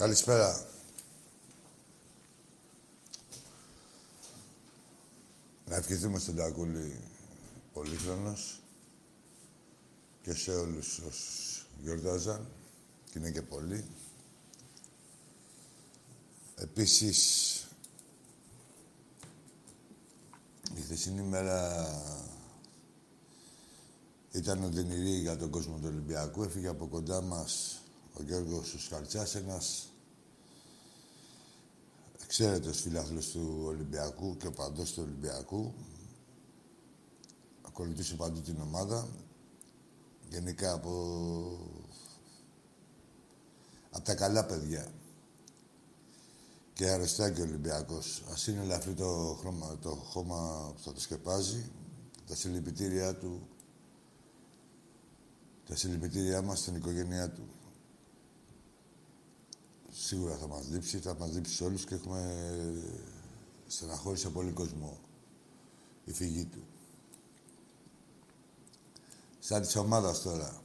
Καλησπέρα. Να ευχηθούμε στον Τακούλη πολύχρονος και σε όλους όσους γιορτάζαν, και είναι και πολλοί. Επίσης, η χθεσινή μέρα ήταν οδυνηρή για τον κόσμο του Ολυμπιακού. Έφυγε από κοντά μας ο Γιώργος Σκαρτσάς, ένας εξαίρετος φιλάθλος του Ολυμπιακού και παντός του Ολυμπιακού. Ακολουθούσε παντού την ομάδα. Γενικά από, από τα καλά παιδιά. Και αρεστά και ο Ολυμπιακός. Ας είναι ελαφρύ το, χρώμα, το χώμα που θα το σκεπάζει. Τα συλληπιτήριά του τα συλληπιτήριά μας στην οικογένειά του. Σίγουρα θα μας δείψει, θα μας δείψει όλους και έχουμε στεναχώρησε πολύ κόσμο η φυγή του. Σαν της ομάδας τώρα.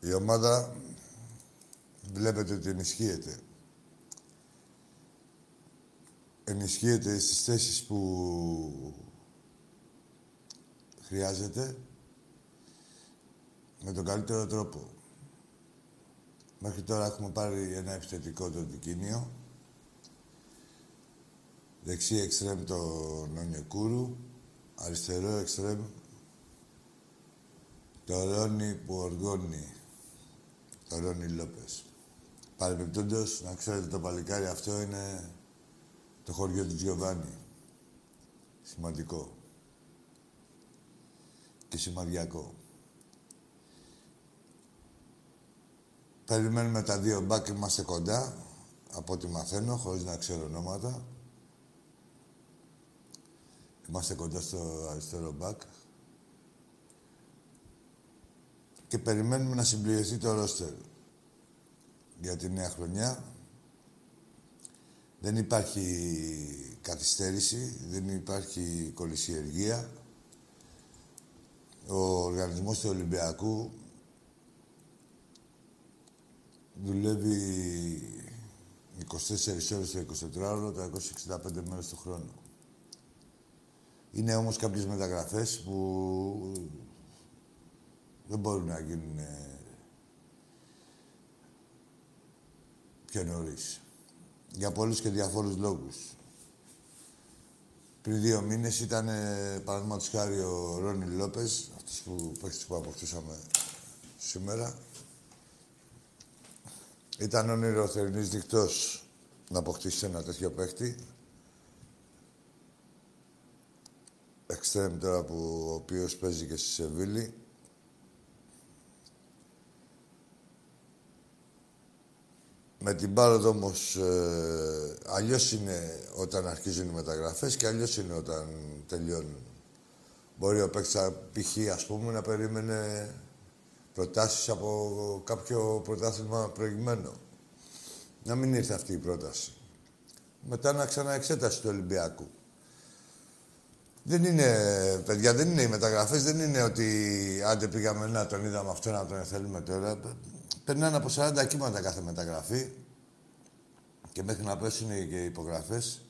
Η ομάδα βλέπετε ότι ενισχύεται. Ενισχύεται στις θέσεις που χρειάζεται με τον καλύτερο τρόπο. Μέχρι τώρα έχουμε πάρει ένα επιθετικό το δικίνιο. Δεξί εξτρέμ το Νονιεκούρου. Αριστερό εξτρέμ το Ρόνι που οργώνει. Το Ρόνι Λόπες. Παρεμπιπτόντως, να ξέρετε το παλικάρι αυτό είναι το χωριό του Τζιοβάνι. Σημαντικό και σημαδιακό. Περιμένουμε τα δύο μπακ, είμαστε κοντά, από ό,τι μαθαίνω, χωρίς να ξέρω ονόματα. Είμαστε κοντά στο αριστερό μπακ. Και περιμένουμε να συμπληρωθεί το ρόστερ για τη νέα χρονιά. Δεν υπάρχει καθυστέρηση, δεν υπάρχει κολυσιεργία ο οργανισμός του Ολυμπιακού δουλεύει 24 ώρες το 24ωρο, τα 265 μέρες το χρόνο. Είναι όμως κάποιες μεταγραφές που δεν μπορούν να γίνουν πιο νωρίς. Για πολλούς και διαφόρους λόγους. Πριν δύο μήνες ήταν, παραδείγματος χάρη, ο Ρόνι Λόπες, αυτός που, που αποκτήσαμε σήμερα. Ήταν όνειρος θερινής δικτός να αποκτήσει ένα τέτοιο παίχτη. Εξτρέμ τώρα που ο οποίος παίζει και στη Σεβίλη. Με την πάροδο όμως, ε, αλλιώς είναι όταν αρχίζουν οι μεταγραφές και αλλιώς είναι όταν τελειώνουν. Μπορεί ο παίκτης π.χ. ας πούμε να περίμενε προτάσεις από κάποιο πρωτάθλημα προηγμένο. Να μην ήρθε αυτή η πρόταση. Μετά να ξαναεξέταση του Ολυμπιακού. Δεν είναι, παιδιά, δεν είναι οι μεταγραφές, δεν είναι ότι άντε πήγαμε να τον είδαμε αυτό να τον θέλουμε τώρα. Περνάνε από 40 κύματα κάθε μεταγραφή και μέχρι να πέσουν και οι υπογραφές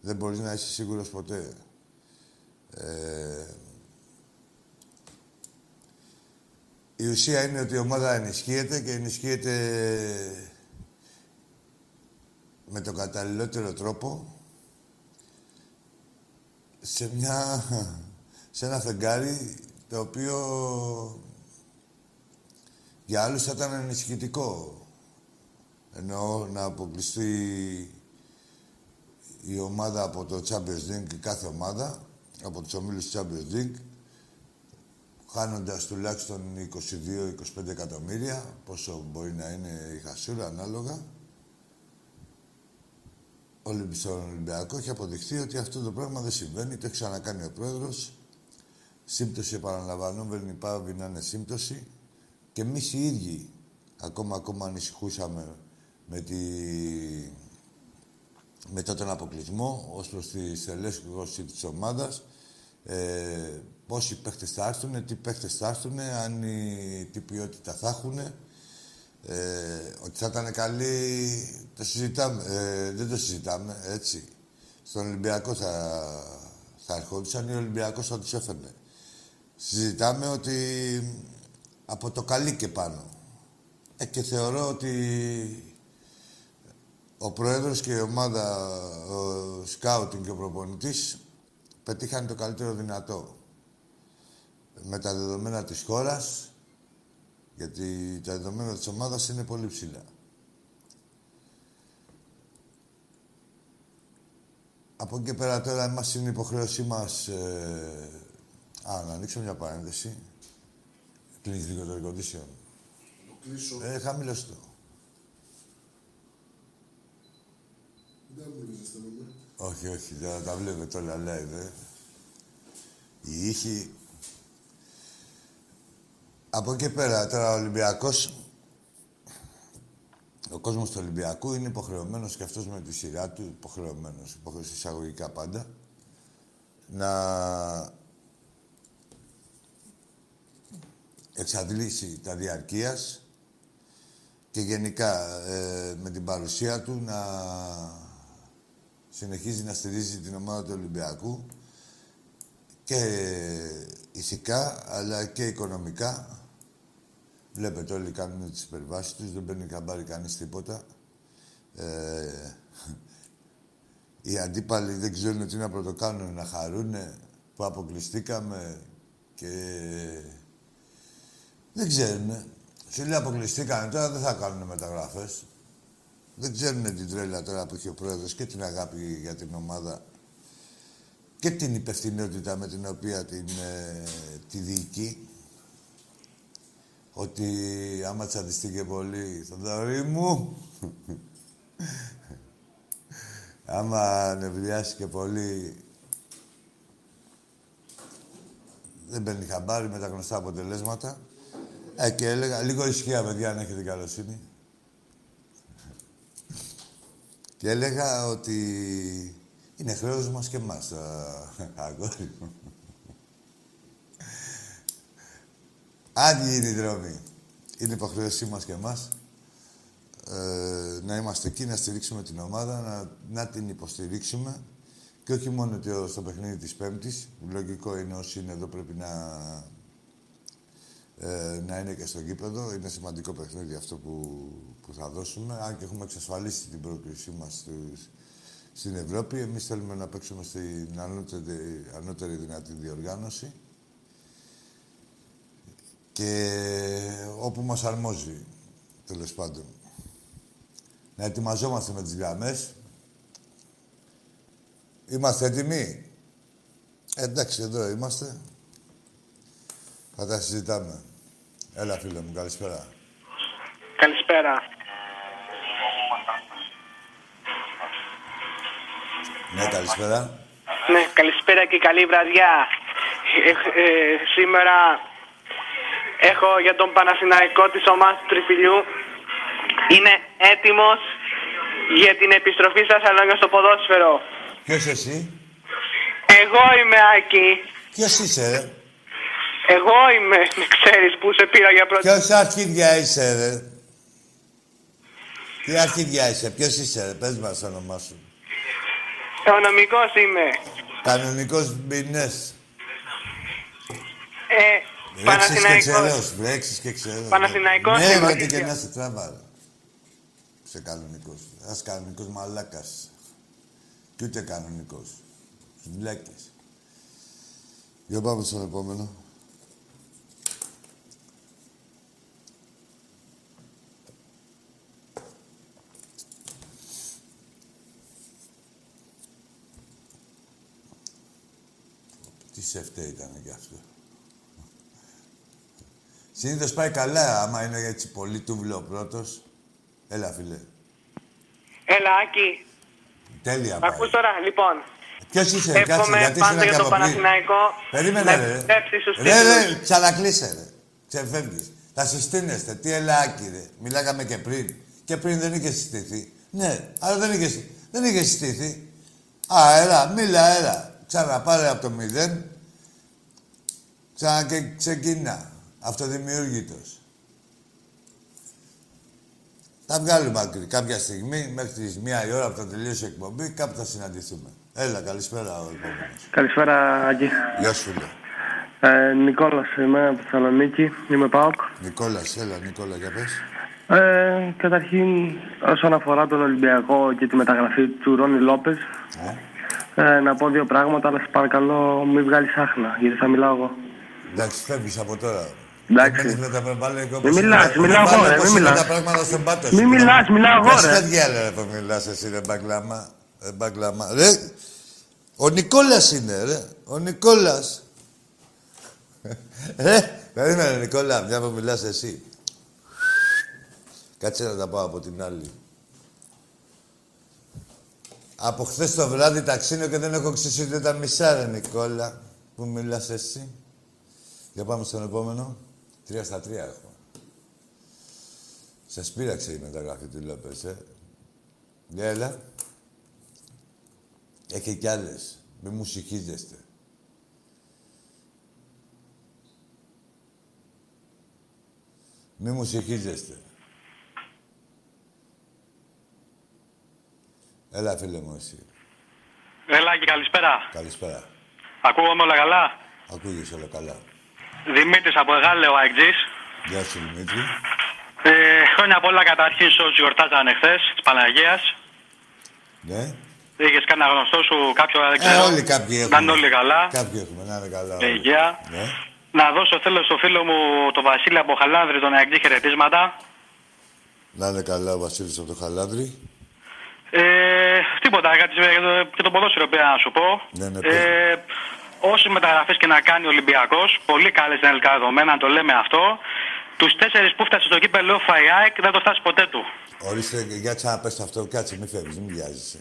δεν μπορείς να είσαι σίγουρος ποτέ. Ε, η ουσία είναι ότι η ομάδα ενισχύεται και ενισχύεται με τον καταλληλότερο τρόπο σε μια... σε ένα φεγγάρι το οποίο για άλλους θα ήταν ενισχυτικό. Εννοώ να αποκλειστεί η ομάδα από το Champions League, κάθε ομάδα, από τους ομίλους Champions League, χάνοντας τουλάχιστον 22-25 εκατομμύρια, πόσο μπορεί να είναι η χασούρα ανάλογα. Όλοι στον Ολυμπιακό έχει αποδειχθεί ότι αυτό το πράγμα δεν συμβαίνει, το έχει ξανακάνει ο Πρόεδρος. Σύμπτωση επαναλαμβανόμενη πάβει να είναι σύμπτωση. Και εμείς οι ίδιοι ακόμα, ακόμα ανησυχούσαμε με τη... μετά τον αποκλεισμό ως προς τη στελέχωση της ομάδας ε, πόσοι παίχτες θα έρθουν, τι παίχτες θα έρθουν, αν η, τι ποιότητα θα έχουν. Ε, ότι θα ήταν καλή, το συζητάμε. Ε, δεν το συζητάμε, έτσι. Στον Ολυμπιακό θα, θα ερχόντουσαν ή ο Ολυμπιακός θα τους έφερνε. Συζητάμε ότι από το καλή και πάνω. Ε, και θεωρώ ότι ο Πρόεδρος και η ομάδα, ο Σκάουτινγκ και ο προπονητής πετύχαν το καλύτερο δυνατό. Με τα δεδομένα της χώρας, γιατί τα δεδομένα της ομάδας είναι πολύ ψηλά. Από εκεί και πέρα τώρα εμάς είναι υποχρέωσή μας... Ε... Α, να ανοίξω μια παρένθεση. Κλείνεις λίγο το air condition. κλείσω. Ε, χαμηλωστό. Δεν μου ζεσταίνομαι. Όχι, όχι, δεν τα βλέπετε όλα live, ε. Η ήχη... Από εκεί πέρα, τώρα ο Ολυμπιακός... Ο κόσμος του Ολυμπιακού είναι υποχρεωμένος και αυτός με τη σειρά του, υποχρεωμένος, υποχρεωμένος εισαγωγικά πάντα, να εξαντλήσει τα διαρκείας και γενικά ε, με την παρουσία του να συνεχίζει να στηρίζει την ομάδα του Ολυμπιακού και ηθικά αλλά και οικονομικά. Βλέπετε όλοι κάνουν τις υπερβάσεις τους, δεν παίρνει καμπάρι κανείς τίποτα. Ε, οι αντίπαλοι δεν ξέρουν τι να πρωτοκάνουν, να χαρούν που αποκλειστήκαμε και δεν ξέρουν. Σου λέει αποκλειστήκανε, τώρα δεν θα κάνουν μεταγραφές. Δεν ξέρουν την τρέλα τώρα που έχει ο πρόεδρος και την αγάπη για την ομάδα και την υπευθυνότητα με την οποία την, ε, τη διοικεί. Ότι άμα τσαντιστεί και πολύ, θα δωρή μου. άμα νευριάσει και πολύ, δεν παίρνει χαμπάρι με τα γνωστά αποτελέσματα. Ε, και έλεγα, λίγο ισχύα, παιδιά, αν έχετε καλοσύνη. Και έλεγα ότι είναι χρέος μας και εμάς, αγόρι μου. Άδειοι είναι οι δρόμοι. Είναι υποχρέωσή μας και εμάς ε, να είμαστε εκεί, να στηρίξουμε την ομάδα, να, να την υποστηρίξουμε και όχι μόνο στο παιχνίδι της Πέμπτης. Λογικό είναι όσοι είναι εδώ πρέπει να ε, να είναι και στο γήπεδο. Είναι σημαντικό παιχνίδι αυτό που, που θα δώσουμε. Αν και έχουμε εξασφαλίσει την πρόκλησή μας στην Ευρώπη, εμείς θέλουμε να παίξουμε στην ανώτερη, ανώτερη δυνατή διοργάνωση και όπου μας αρμόζει, τέλος πάντων. Να ετοιμαζόμαστε με τις γραμμές. Είμαστε έτοιμοι; εντάξει, εδώ είμαστε. Θα τα συζητάμε. Έλα, φίλε μου, καλησπέρα. Καλησπέρα. Ναι, καλησπέρα. Ναι, καλησπέρα και καλή βραδιά. Ε, ε, σήμερα έχω για τον Παναθηναϊκό της ομάδας του Τριφυλιού. Είναι έτοιμος για την επιστροφή στα σαλόνια στο ποδόσφαιρο. Ποιος εσύ; Εγώ είμαι Άκη. Ποιος είσαι, ρε; Εγώ είμαι, με ξέρεις, που σε πήρα για πρώτη... Ποιος αρχίδια είσαι, ρε; Τι αρχίδια είσαι, ποιος είσαι, ρε; Πες μας το όνομά σου. Οικονομικός είμαι. Κανονικός μπινές. Ε, Βρέξεις και Παναθηναϊκός. ξερός, βρέξεις και ξερός. Παναθηναϊκός Ναι, είμαι, γιατί αλήθεια. και να σε τράβα, ρε. Είσαι κανονικός. Ένας κανονικός μαλάκας. Κι ούτε κανονικός. Βλάκες. Για πάμε στον επόμενο. Τι σεφτέ ήταν και αυτό. Συνήθως πάει καλά, άμα είναι έτσι πολύ τούβλο ο πρώτος. Έλα, φίλε. Έλα, Άκη. Τέλεια Μ' πάει. ακούς τώρα, λοιπόν. Ποιος είσαι, κάτσε, Εύχομαι γιατί είσαι πάντα ένα για τον καποπλή. Παναθηναϊκό Περίμενε, να ρε. επιστρέψει στους Ρε, ρε, τίτλους. ξανακλείσε, ρε. Ξεφεύγεις. Θα συστήνεστε. Τι ελάκι, ρε. Μιλάγαμε και πριν. Και πριν δεν είχε συστηθεί. Ναι, αλλά δεν είχε, δεν είχε συστηθεί. Α, έλα, μίλα, έλα. Ξαναπάρε από το μηδέν. Ξανά και ξεκινά. Αυτοδημιούργητος. Θα βγάλουμε άκρη κάποια στιγμή, μέχρι τις μία η ώρα που θα τελειώσει η εκπομπή, κάπου θα συναντηθούμε. Έλα, καλησπέρα ο επόμενος. Καλησπέρα, Άγγι. Γεια σου, φίλε. Ε, Νικόλας είμαι από Θεσσαλονίκη. Είμαι ΠΑΟΚ. Νικόλας, έλα, Νικόλα, για πες. Ε, καταρχήν, όσον αφορά τον Ολυμπιακό και τη μεταγραφή του Ρόνι Λόπες, Ε, ε, να πω δύο πράγματα, αλλά σε παρακαλώ μην βγάλεις άχνα, γιατί θα μιλάω εγώ. εντάξει, φεύγεις από τώρα. Εντάξει. Δεν μένεις με τα πεμπάλαικα Μην μιλάς, μιλάω εγώ, ρε, μην μιλάς. τα πράγματα στον πάτο Μην μιλάς, μιλάω εγώ, ρε. Δεν διάλε ρε που μιλάς εσύ, ρε μπαγκλάμα. Ρε μπαγκλάμα. Ρε, ο Νικόλας είναι, ρε. Ο Νικόλας. Ρε, περίμενε, Νικόλα, μια που μιλάς εσύ. Κάτσε να τα πάω από την άλλη. Από χθες το βράδυ ταξίνω και δεν έχω ξύσει ούτε τα μισά, ρε Νικόλα. Που μιλάς εσύ. Για πάμε στον επόμενο. Τρία στα τρία έχω. Σας πείραξε η μεταγραφή του Λόπες, ε. Ναι, έλα. Έχει κι άλλες. Μη μου συγχύζεστε. Μη μου Έλα, φίλε μου, εσύ. Έλα και καλησπέρα. Καλησπέρα. Ακούγομαι όλα καλά; Ακούγεσαι όλα καλά. Δημήτρης από Εγάλεο Αεκτζής. Γεια σου, Δημήτρη. Ε, χρόνια πολλά καταρχήν σε όσους γιορτάζανε χθες της Παναγίας. Ναι. Είχες κάνει γνωστό σου κάποιο, δεν Ε, ξέρω. όλοι κάποιοι Να έχουμε. είναι όλοι καλά. Κάποιοι έχουμε, να είναι καλά. Ε, όλοι. γεια. Ναι. Να δώσω θέλω στο φίλο μου τον Βασίλη από Χαλάνδρη τον Αεκτζή χαιρετίσματα. Να είναι καλά ο Βασίλης από το Χαλάνδρη. Ε, τίποτα, κάτι για το, και το ποδόσφαιρο πήρα να σου πω. Ναι, ναι, ε, όσες μεταγραφές και να κάνει ο Ολυμπιακός, πολύ καλές είναι τελικά δεδομένα, το λέμε αυτό. Τους τέσσερις που φτάσε στο κύπελο Φαϊάκ δεν το φτάσει ποτέ του. Ορίστε, για ξαναπες αυτό, κάτσε, μην φεύγεις, μην βιάζεσαι.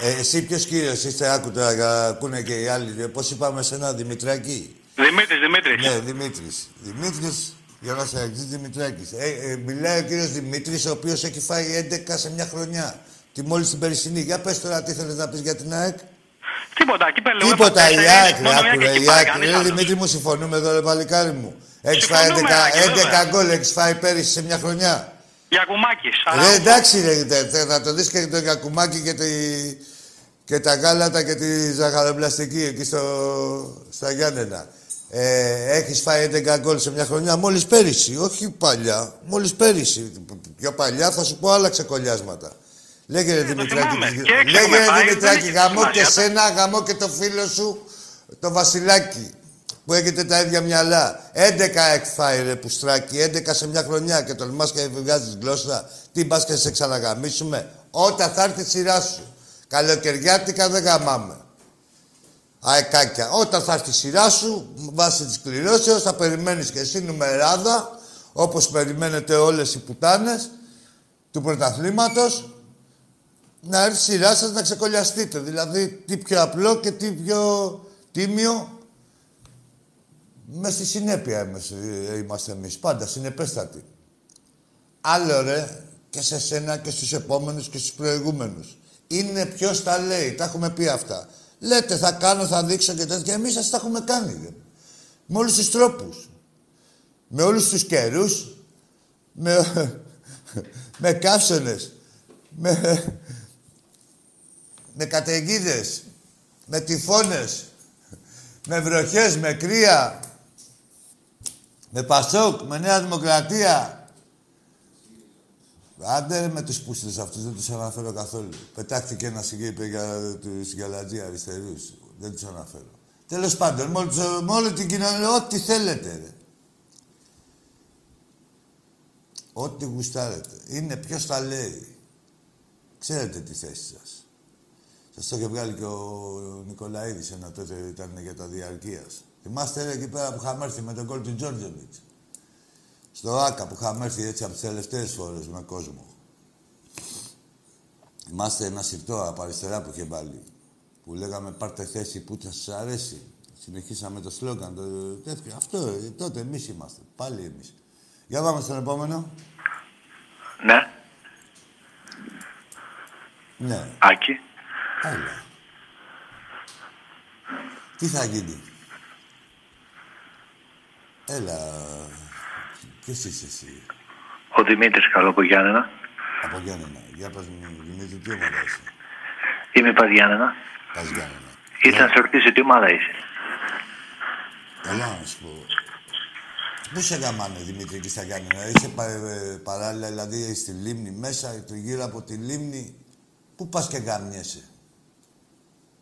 Ε, εσύ ποιος κύριος είστε, άκου τώρα, για- ακούνε και οι άλλοι. Ε, Πώς είπαμε σε ένα Δημητράκη; Δημήτρης, Δημήτρης. Ναι, Δημήτρης. Δημήτρης, για να σε αγγίζει Δημητράκης. Ε, ε, μιλάει ο κύριος Δημήτρης, ο οποίος έχει φάει 11 σε μια χρονιά. Τη μόλις την περσινή. Για πες τώρα τι θέλεις να πεις για την ΑΕΚ. Τίποτα, κύπελο Τίποτα, η ΑΕΚ, ρε, μόνο μια άκου και ρε, εκεί η πάει, ΑΕΚ. κανείς Ρε, άλλος. Δημήτρη μου, συμφωνούμε εδώ, ρε, παλικάρι μου. Έχεις φάει Συμφωνούμε, 11, Άκη, 11 βέβαια. γκολ, έχεις φάει πέρυσι σε μια χρονιά. Γιακουμάκης. Ρε, εντάξει, ρε, τε- τε- θα το δεις και το γιακουμάκι και, τη, και τα γάλατα και τη ζαχαροπλαστική εκεί στο, στα Γιάννενα. Ε, έχεις φάει 11 γκολ σε μια χρονιά μόλις πέρυσι, όχι παλιά, μόλις πέρυσι. Πιο παλιά θα σου πω άλλα ξεκολλιάσματα. Λέγε ρε Δημητράκη, θυμάμαι. τι- Και έξι λέγε έχουμε ρε πάει, δεν Δημητράκη, έχει γαμώ και σημασία. σένα, γαμώ και το φίλο σου, το Βασιλάκι, που έχετε τα ίδια μυαλά. 11 εκφάει ρε πουστράκι, 11 σε μια χρονιά και τολμάς και βγάζεις γλώσσα. Τι πας και σε ξαναγαμίσουμε. Όταν θα έρθει η σειρά σου. Καλοκαιριάτικα δεν γαμάμε. Αεκάκια. Όταν θα έρθει η σειρά σου, βάσει της κληρώσεως, θα περιμένεις και εσύ νουμεράδα, όπως περιμένετε όλες οι πουτάνες του πρωταθλήματος, να έρθει η σειρά σας να ξεκολλιαστείτε. Δηλαδή, τι πιο απλό και τι πιο τίμιο. Μες στη συνέπεια είμαστε, είμαστε εμείς. Πάντα συνεπέστατοι. Άλλο ρε, και σε σένα και στους επόμενους και στους προηγούμενους. Είναι ποιος τα λέει, τα έχουμε πει αυτά. Λέτε θα κάνω, θα δείξω και τέτοια. Εμείς σας τα έχουμε κάνει. Ρε. Με όλους τους τρόπους. Με όλους τους καιρούς. Με, με καύσονες. Με, με καταιγίδες. Με τυφώνες. Με βροχές, με κρύα. Με Πασόκ, με Νέα Δημοκρατία. Άντε ρε με τους πούστες αυτούς, δεν τους αναφέρω καθόλου. Πετάχτηκε ένας και είπε για τους γαλατζί αριστερούς. Δεν τους αναφέρω. Τέλος πάντων, με, όλη- με όλη την κοινωνία, ό,τι θέλετε ρε. Ό,τι γουστάρετε. Είναι ποιος τα λέει. Ξέρετε τη θέση σας. Σας το είχε βγάλει και ο Νικολαίδης ένα τότε ήταν για τα διαρκείας. Θυμάστε ρε, εκεί πέρα που είχαμε έρθει με τον κόλ του Τζόρτζεβιτς. Στο ΆΚΑ που είχαμε έρθει έτσι από τις τελευταίες φορές με κόσμο. Είμαστε ένα συρτό από αριστερά που είχε βάλει. Που λέγαμε πάρτε θέση που θα σας αρέσει. Συνεχίσαμε το σλόγγαν, το τέτοιο. Αυτό, ε, τότε εμείς είμαστε. Πάλι εμείς. Για πάμε στον επόμενο. Ναι, Ναι, Άκη. Έλα. Τι θα γίνει; Έλα. Ποιος είσαι εσύ; Ο Δημήτρης καλό από Γιάννενα. Από Γιάννενα. Για πας μου, Δημήτρη, τι ομάδα είσαι; Είμαι Πας Γιάννενα. Πας Γιάννενα. Ήρθα να σε ρωτήσω τι ομάδα είσαι. Έλα να σου πω. Πού σε γαμάνε, Δημήτρη, εκεί στα Γιάννενα; Είσαι πα, ε, παράλληλα, δηλαδή, στη λίμνη μέσα, το γύρω από τη λίμνη; Πού πας και γαμιέσαι.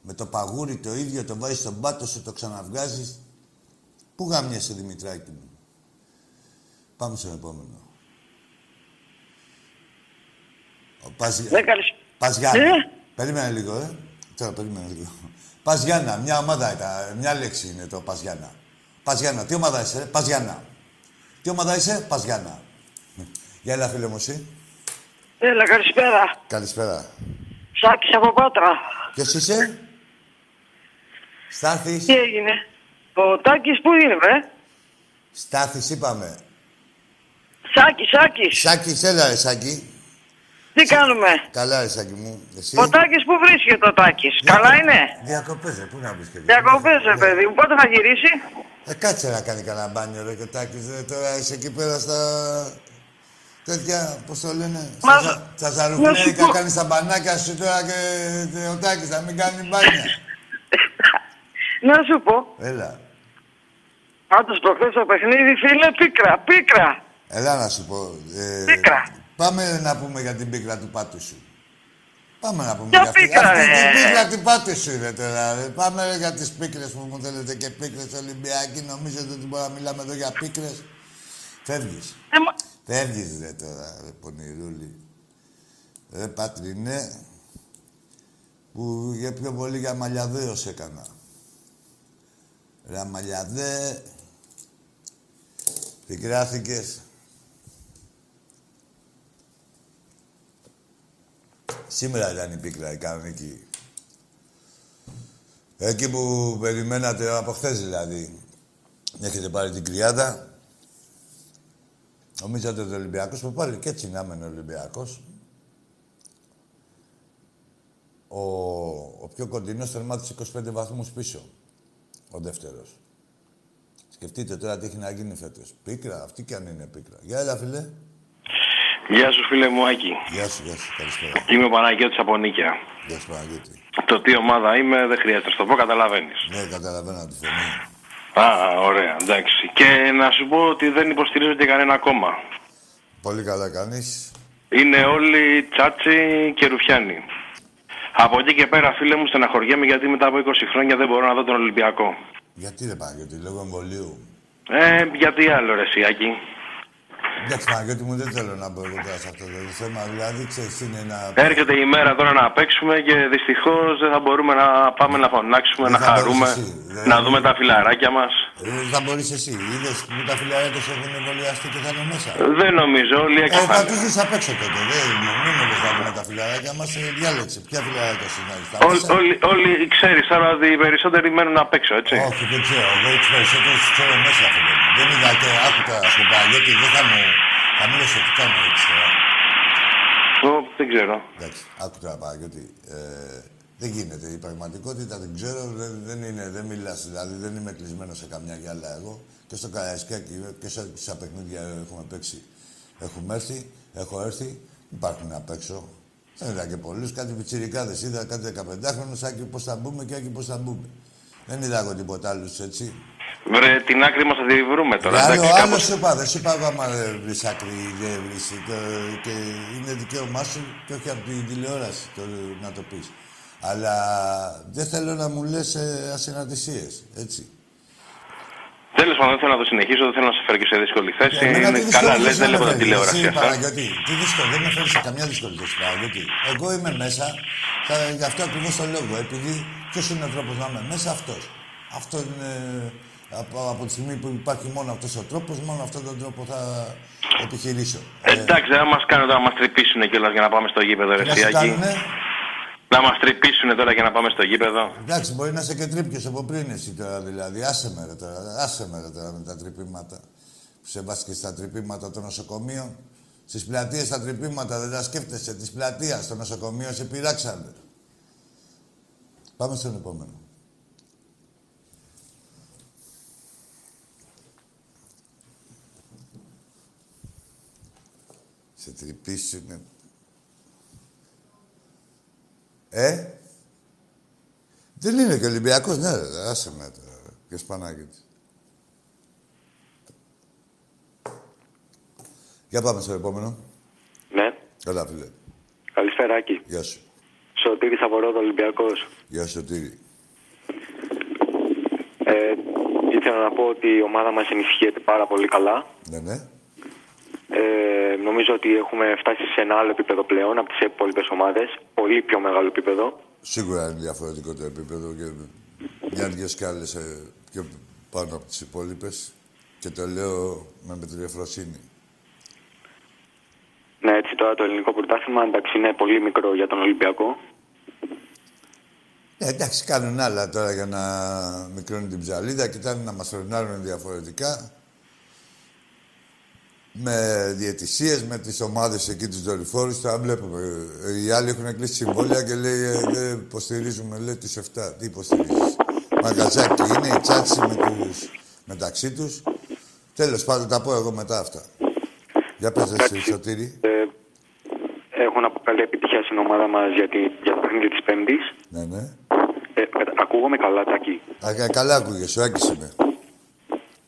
Με το παγούρι το ίδιο, το βάζεις στον πάτο σου, το ξαναβγάζεις. Πού γαμιέσαι, Δημητράκη μου; Πάμε στον επόμενο. Ο Πας... Ναι, καλησ... Πας Γιάννα. Ε. Περίμενε λίγο, ε. Τώρα, περίμενε λίγο. Πας Γιάννα, μια ομάδα ήταν, μια λέξη είναι το Πας Γιάννα. Πας Γιάννα, τι ομάδα είσαι, ε; Πας Γιάννα. Τι ομάδα είσαι, Πας Γιάννα. Για έλα, φίλε μου, εσύ. Έλα, καλησπέρα. Καλησπέρα. Σάκης από Πάτρα. Ποιος είσαι; Στάθης. Τι έγινε; Ο Τάκης πού είναι, βρε; Στάθης είπαμε. Σάκη, Σάκης. Σάκης, έλα ρε Σάκη. Τι κάνουμε; Καλά ρε Σάκη μου. Εσύ. Ο Τάκης πού βρίσκεται ο Τάκης; Καλά είναι; Διακοπές, ρε, πού να βρεις και Διακοπές, ρε παιδί μου. Πότε θα γυρίσει; Ε, κάτσε να κάνει κανένα μπάνιο ρε και ο Τάκης, ρε, τώρα είσαι εκεί πέρα στα... Τέτοια, πώς το λένε, Μα- στα, να στα σου ζαρουπνέικα πω. κάνεις τα μπανάκια σου τώρα και, και ο Τάκης θα μην κάνει μπάνια. Να σου πω. Έλα. Πάντως προχθές το παιχνίδι, φίλε, πίκρα, πίκρα. Έλα να σου πω. Ε, Πίκρα. Πάμε να πούμε για την πίκρα του πάτου σου. Πάμε να πούμε Ποια για αυτή, πίκρα, αυτή ρε; την πίκρα του πάτου σου είναι τώρα. ρε. Πάμε ρε, για τις πίκρες που μου θέλετε και πίκρες Ολυμπιακοί. Νομίζετε ότι μπορούμε να μιλάμε εδώ για πίκρες; Φεύγεις. Ε, μα- Φεύγεις ρε τώρα, ρε πονηρούλη. Ρε πατρινέ, που για πιο πολύ για μαλλιαδέος έκανα. Ρε μαλλιαδέ, πικράθηκες. Σήμερα ήταν η πίκρα η κανονική. Εκεί που περιμένατε από χθες δηλαδή. Έχετε πάρει την κρυάδα. Νομίζατε ότι ο Ολυμπιακός που πάλι και έτσι να είναι ο Ολυμπιακός. Ο, ο πιο κοντινός τερμάτισε 25 βαθμούς πίσω. Ο δεύτερος. Σκεφτείτε τώρα τι έχει να γίνει φέτος. Πίκρα, αυτή κι αν είναι πίκρα. Γεια έλα φίλε. Γεια σου φίλε μου Άκη. Γεια σου, γεια σου, καλησπέρα. Είμαι ο Παναγιώτης από Νίκαια. Γεια σου Παναγιώτη. Το τι ομάδα είμαι δεν χρειάζεται να σου το πω, καταλαβαίνεις. Ναι, καταλαβαίνω τη φωνή. Α, ωραία, εντάξει. Και να σου πω ότι δεν υποστηρίζω και κανένα κόμμα. Πολύ καλά κάνεις. Είναι όλοι τσάτσι και ρουφιάνοι. Από εκεί και πέρα, φίλε μου, στεναχωριέμαι γιατί μετά από 20 χρόνια δεν μπορώ να δω τον Ολυμπιακό. Γιατί ρε Παναγιώτη, λόγω εμβολίου. Ε, γιατί άλλο ρε Σιάκη. Εντάξει Παναγιώτη μου, δεν θέλω να μπω εγώ τώρα σε αυτό το θέμα. Δηλαδή, ξέρεις, είναι ένα... Έρχεται η μέρα τώρα να παίξουμε και δυστυχώς δεν θα μπορούμε να πάμε να φωνάξουμε, Δεν να θα μπορείς χαρούμε, εσύ. Δεν- να δούμε τα φιλαράκια μας. Ε, θα μπορείς εσύ. Είδες που τα φιλαράκια σου έχουν εμβολιαστεί και θα είναι μέσα. Δεν νομίζω, όλοι Ε, έξω θα θα τους είναι. δεις απ' έξω τότε. Δεν μην μου λες να δούμε τα φιλαράκια μας. Ε, διάλεξε. Ποια φιλαράκια σου να δεις. Τα Όλοι, μέσα. όλοι, όλοι ξέρεις, άρα ότι οι περισσότεροι μένουν απ' έξω, έτσι. Όχι, δεν ξέρω. Εγώ τους περισσότερους τους ξέρω μέσα, φίλε μου. Δεν είδα και άκου τώρα στον Παναγιώτη. Δεν θα μου... Θα μου λες ότι κάνω έτσι τώρα. Ω, δεν ξέρω. Εντάξει, άκου τώρα Παναγιώτη. Ε, δεν γίνεται. Η πραγματικότητα δεν ξέρω, δεν, δεν είναι, δεν μιλάς. Δηλαδή δεν είμαι κλεισμένος σε καμιά γυάλα εγώ. Και στο Καραϊσκάκι και σε, στα παιχνίδια έχουμε παίξει. Έχουμε έρθει, έχω έρθει. Υπάρχουν απ' έξω. Δεν είδα και πολλούς, κάτι πιτσιρικάδες. Είδα κάτι 15χρονου, άκη πώς θα μπούμε και άκη πώς θα μπούμε. Δεν είδα εγώ τίποτα άλλου έτσι. Βρε, την άκρη μας θα τη βρούμε τώρα, Για άλλο, εντάξει, άλλο κάπως. σου είπα, δεν σου είπα εγώ άμα δεν βρεις άκρη διεύρυνση και, και είναι δικαίωμά σου και όχι από την τηλεόραση το, να το πεις. Αλλά δεν θέλω να μου λες ε, ασυναντησίες, έτσι. Τέλος πάντων, δεν θέλω να το συνεχίσω, δεν θέλω να σε φέρω και σε δύσκολη θέση. Εμένα τι Είναι δύσκολη καλά, θέση λες, να δεν με βλέπω τα φέρεις. τηλεόραση Εσύ, αυτά. Παναγιώτη, τι δύσκολο, δεν με φέρεις σε καμιά δύσκολη θέση, Παναγιώτη. Εγώ είμαι μέσα, θα, γι' αυτό ακριβώς το λόγο, επειδή ποιος είναι ο τρόπος να είμαι; Μέσα, αυτός. Αυτό είναι, από, από τη στιγμή που υπάρχει μόνο αυτός ο τρόπος, μόνο αυτόν τον τρόπο θα επιχειρήσω. Ε, Εντάξει, δεν μας κάνουν τώρα να μας τρυπήσουν κιόλας για να πάμε στο γήπεδο, ρε να σου Σιάκη. κάνουνε, Να μας τρυπήσουν τώρα για να πάμε στο γήπεδο. Εντάξει, μπορεί να είσαι και τρίπιος από πριν εσύ τώρα δηλαδή. Άσε με ρε τώρα, άσε με ρε τώρα με τα τρυπήματα. Που σε βάζει και στα τρυπήματα των νοσοκομείων. Στις πλατείες τα τρυπήματα δεν τα σκέφτεσαι. Της πλατείας στο νοσοκομείο σε πειράξανε. Πάμε στον επόμενο. Σε τρυπήσουμε. Ε; Δεν είναι και Ολυμπιακός. Ναι, ρε, άσε με τώρα. Και Σπανάκης. Για πάμε στο επόμενο. Ναι. Καλά, φίλε. Καλησπέρα, Άκη. Γεια σου. Σωτήρης Σαββορόδο, Ολυμπιακός. Γεια σου, Σωτήρη. Ε, ήθελα να πω ότι η ομάδα μας ενισχύεται πάρα πολύ καλά. Ναι, ναι. Ε, νομίζω ότι έχουμε φτάσει σε ένα άλλο επίπεδο πλέον από τις υπόλοιπες ομάδες. Πολύ πιο μεγάλο επίπεδο. Σίγουρα είναι διαφορετικό το επίπεδο και μια-δυο σκάλες ε, πιο πάνω από τις υπόλοιπες. Και το λέω με μετριοφροσύνη. Ναι, έτσι τώρα το ελληνικό πρωτάθλημα εντάξει είναι πολύ μικρό για τον Ολυμπιακό. Ε, εντάξει, κάνουν άλλα τώρα για να μικρώνουν την ψαλίδα. Κοιτάνε να μας φρενάρουν διαφορετικά. Με διαιτησίες, με τις ομάδες εκεί τους δορυφόρους. Τα βλέπουμε. Ε, Οι άλλοι έχουν κλείσει συμβόλαια και λέει ε, δεν υποστηρίζουμε, λέει τις 7. Τι υποστηρίζεις; Μαγκαζάκι είναι, η τσάτσι με τους, μεταξύ τους. Τέλος πάντων, τα πω εγώ μετά αυτά. Για πες εσύ, Σωτήρη. Ε, έχω να πω καλή επιτυχία στην ομάδα μας για, τη, για το παιχνίδι της Πέμπτης. Ναι, ναι. Ε, ακούγομαι καλά, Τάκη. Α, κα- καλά άκουγες, ο Άκης είμαι.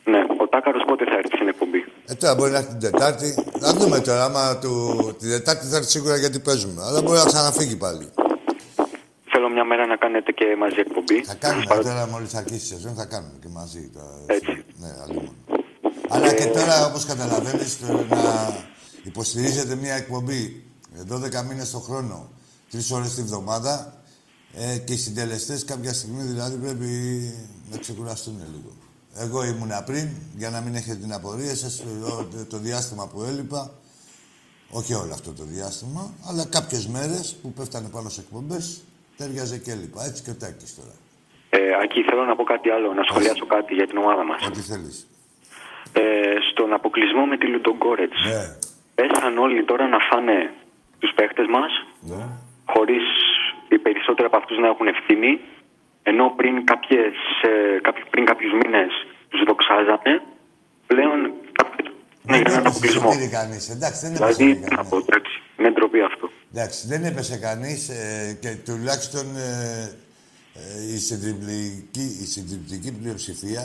Ναι, ο Τάκαρος πότε θα έρθει στην εκπομπή; Ε, τώρα μπορεί να έρθει την Τετάρτη. Να δούμε τώρα, άμα του... την Τετάρτη θα έρθει σίγουρα γιατί παίζουμε. Αλλά μπορεί να ξαναφύγει πάλι. Θέλω μια μέρα να κάνετε και μαζί εκπομπή. Θα κάνουμε τώρα, μόλις αρχίσει η σεζόν, θα κάνουμε και μαζί. Τα... Έτσι. Ναι, αλλήμον. Αλλά και τώρα, όπως καταλαβαίνεις, να υποστηρίζετε μια εκπομπή 12 μήνες το χρόνο, 3 ώρες τη βδομάδα ε, και οι συντελεστές κάποια στιγμή δηλαδή πρέπει να ξεκουραστούν λίγο. Εγώ ήμουνα πριν, για να μην έχετε την απορία σας, το διάστημα που έλειπα, όχι όλο αυτό το διάστημα, αλλά κάποιες μέρες που πέφτανε πάνω σε εκπομπές, τέριαζε και έλειπα. Έτσι και ο Τάκης τώρα. Ε, Ακή, θέλω να πω κάτι άλλο, να σχολιάσω κάτι για την ομάδα μας. Ό,τι θέλεις. Ε, στον αποκλεισμό με τη Λουντογκόρετς. Ναι. Πέσαν όλοι τώρα να φάνε τους παίχτες μας, Ναι. χωρίς οι περισσότεροι από αυτούς να έχουν ευθύνη, ενώ πριν, κάποιες, ε, κάποιοι- πριν κάποιους μήνες τους δοξάζανε, πλέον κάποιοι ναι, για έναν αποκλεισμό. Δεν κανείς. Εντάξει, δεν έπεσε Δηλαδή, κανείς. να πω, εντάξει, είναι ντροπή αυτό. Εντάξει, δεν έπεσε κανείς ε, και τουλάχιστον ε, ε, η, συντριπτική, η συντριπτική πλειοψηφία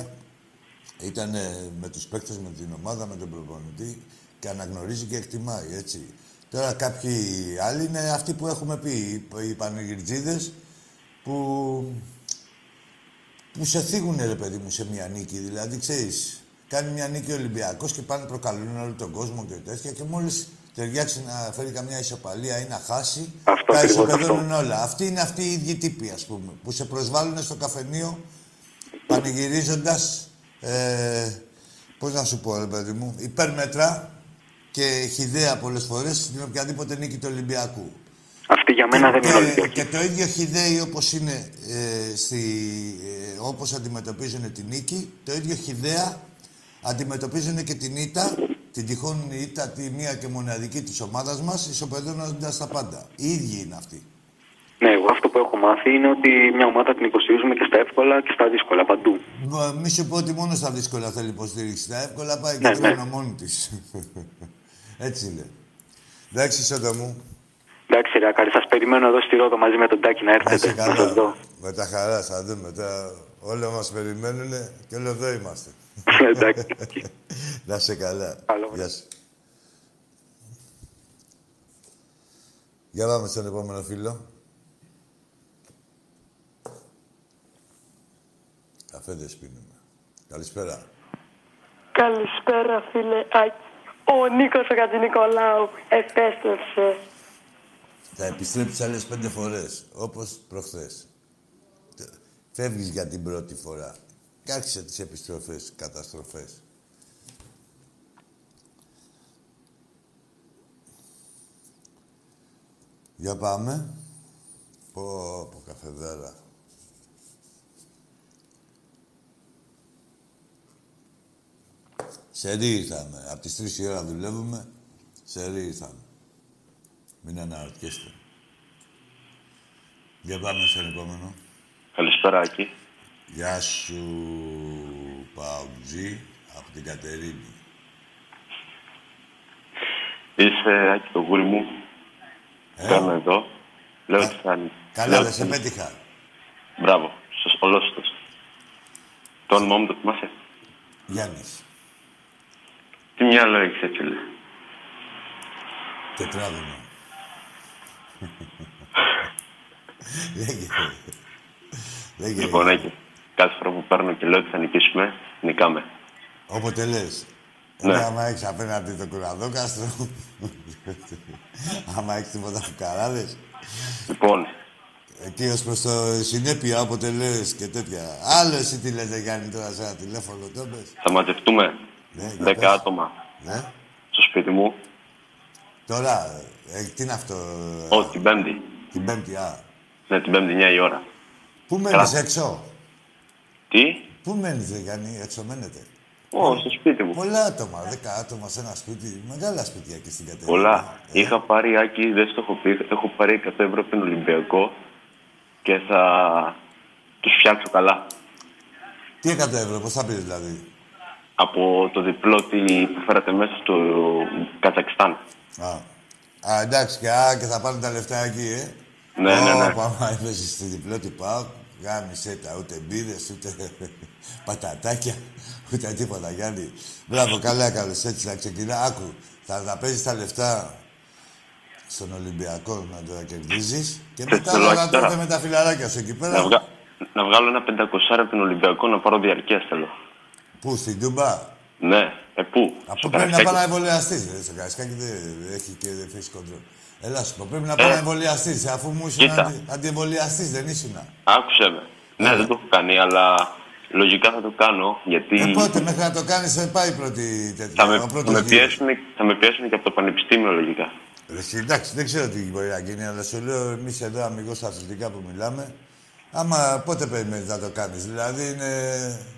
ήταν ε, με τους παίκτες, με την ομάδα, με τον προπονητή και αναγνωρίζει και εκτιμάει, έτσι. Τώρα κάποιοι άλλοι είναι αυτοί που έχουμε πει, οι, οι πανηγυρτζίδες που, που σε θίγουν, ρε παιδί μου, σε μια νίκη. Δηλαδή, ξέρεις, κάνει μια νίκη ο Ολυμπιακός και πάνε προκαλούν όλο τον κόσμο και τέτοια και μόλις ταιριάξει να φέρει καμιά ισοπαλία ή να χάσει, Αυτό τα ακριβώς ισοπεδώνουν όλα. Αυτοί είναι αυτοί οι ίδιοι τύποι, ας πούμε, που σε προσβάλλουν στο καφενείο πανηγυρίζοντας, ε, πώς να σου πω, ρε παιδί μου, υπέρμετρα και χιδέα πολλές φορές στην οποιαδήποτε νίκη του Ολυμπιακού. Αυτή για μένα δεν είναι Και, Ολυμπιακή. και το ίδιο χιδαίοι όπως είναι, ε, στη, ε, όπως αντιμετωπίζουν την νίκη, το ίδιο χιδαία αντιμετωπίζουν και την ήττα, την τυχόν ήττα, τη μία και μοναδική της ομάδας μας, ισοπεδώνοντας τα πάντα. Οι ίδιοι είναι αυτοί. Ναι, εγώ αυτό που έχω μάθει είναι ότι μια ομάδα την υποστηρίζουμε και στα εύκολα και στα δύσκολα, παντού. Μα, Μη σου πω ότι μόνο στα δύσκολα θέλει υποστήριξη. Τα εύκολα πάει Ναι, και ναι. τρώνε μόνη της. Έτσι λέει. Εντάξει, Σόντα μου. Εντάξει, ρε Ακάρη, σας περιμένω εδώ στη Ρόδο μαζί με τον Τάκη να Να είσαι έρθετε. Να σας δω. καλά. Με τα χαρά θα δούμε. Τα... Όλα μας περιμένουν και όλο εδώ είμαστε. Εντάξει. Να είσαι καλά. Καλό Γεια σου. Για πάμε στον επόμενο φίλο. Καφέ δεν σπίνουμε. Καλησπέρα. Καλησπέρα φίλε. Α, ο Νίκος ο Κατζηνικολάου επέστρεψε. Θα επιστρέψεις άλλες πέντε φορές, όπως προχθές. Τε- Φεύγεις για την πρώτη φορά. Κάρχισε τις επιστροφές, καταστροφές. Για πάμε. Πω, πω, καφεδάρα. Σε ρί ήρθαμε; Από τις τρεις η ώρα δουλεύουμε. Σε ρί ήρθαμε; Μην αναρωτιέστε. Για πάμε στον επόμενο. Καλησπέρα, Άκη. Γεια σου, Παουτζή, από την Κατερίνη. Είσαι, Άκη, το γούρι μου. Παίρνω εδώ. Λέω ότι θα... Ε; Καλά, λέω δεν ότι- σε πέτυχα. Μπράβο. Σωστ- Ολόσωστος. Το όνομά μου το θυμάσαι; Γιάννης. Τι μυαλό έχεις, έτσι, φίλε. Τετράδωνο. Λέγε. Λέγε. Λοιπόν, Άκη, κάθε φορά που παίρνω και λέω ότι θα νικήσουμε, νικάμε. Όποτε λες. Ναι. Ναι. Άμα έχεις απέναντι το κουραδόκαστρο. άμα έχεις τίποτα φουκαράδες. Λοιπόν, Εκεί ως προς το συνέπεια, όποτε λες και τέτοια. Άλλο εσύ τι λες, δεν κάνει τώρα σε ένα τηλέφωνο, το πες. θα μαζευτούμε Ναι, για 10 πες. άτομα Ναι. στο σπίτι μου. Τώρα, ε, τι είναι αυτό, Ω, την Πέμπτη. την Πέμπτη, α. Ναι, την Πέμπτη, 9 η ώρα. Πού μένεις Καλά. έξω, Τι; πού μένεις, δεν κάνει, έξω μένετε; Ω, στο σπίτι μου. Πολλά άτομα, δέκα άτομα σε ένα σπίτι, μεγάλα σπίτια εκεί στην κατεύθυνση. Πολλά. Είχα πάρει, Άκη, δεν στο έχω πει, έχω πάρει 100 ευρώ από τον Ολυμπιακό και θα τους φτιάξω καλά. Τι 100 ευρώ, πώς θα πεις δηλαδή; Από το διπλό τι που φέρατε μέσα στο Καζακστάν. Α, α εντάξει, και, α, και θα πάρουν τα λεφτά εκεί, ε. Ναι, ναι, ναι. Ω, Άμα έπαιζε στη διπλό του πάω, γάμισε τα ούτε μπίδες, ούτε πατατάκια, ούτε τίποτα, Γιάννη. Μπράβο, καλά έκανες, έτσι να ξεκινά. Άκου, θα τα παίζεις τα λεφτά στον Ολυμπιακό να το κερδίζεις και Θες μετά το να λάκι τώρα. τότε με τα φιλαράκια σου εκεί πέρα. Να, βγα... να βγάλω ένα 500 από τον Ολυμπιακό να πάρω διαρκεία θέλω. Πού, στην Τούμπα; Ναι, ε, πού; Από Στο πρέπει να πάει να Καρασκάκι. εμβολιαστείς, ρε. Στο Καρασκάκι δεν δεν έχει και δεν φύση κοντρόλ. Έλα σου πω, πρέπει να Ε. πάει να εμβολιαστείς, αφού μου ήσουν Κοίτα. αντι, αντιεμβολιαστής, δεν ήσουν. Άκουσε με. Ναι, δεν το έχω κάνει, αλλά λογικά θα το κάνω γιατί Ε, πότε μέχρι να το κάνεις, θα πάει η πρώτη τέτοια. θα, με, ο θα, πρώτος με γύρος. πιέσουν, θα με πιέσουν και από το πανεπιστήμιο λογικά. Ρε, εσύ, εντάξει, δεν ξέρω τι μπορεί να γίνει, αλλά σου λέω εμείς εδώ αμυγός αθλητικά που μιλάμε. Άμα πότε περιμένεις να το κάνεις, Δηλαδή είναι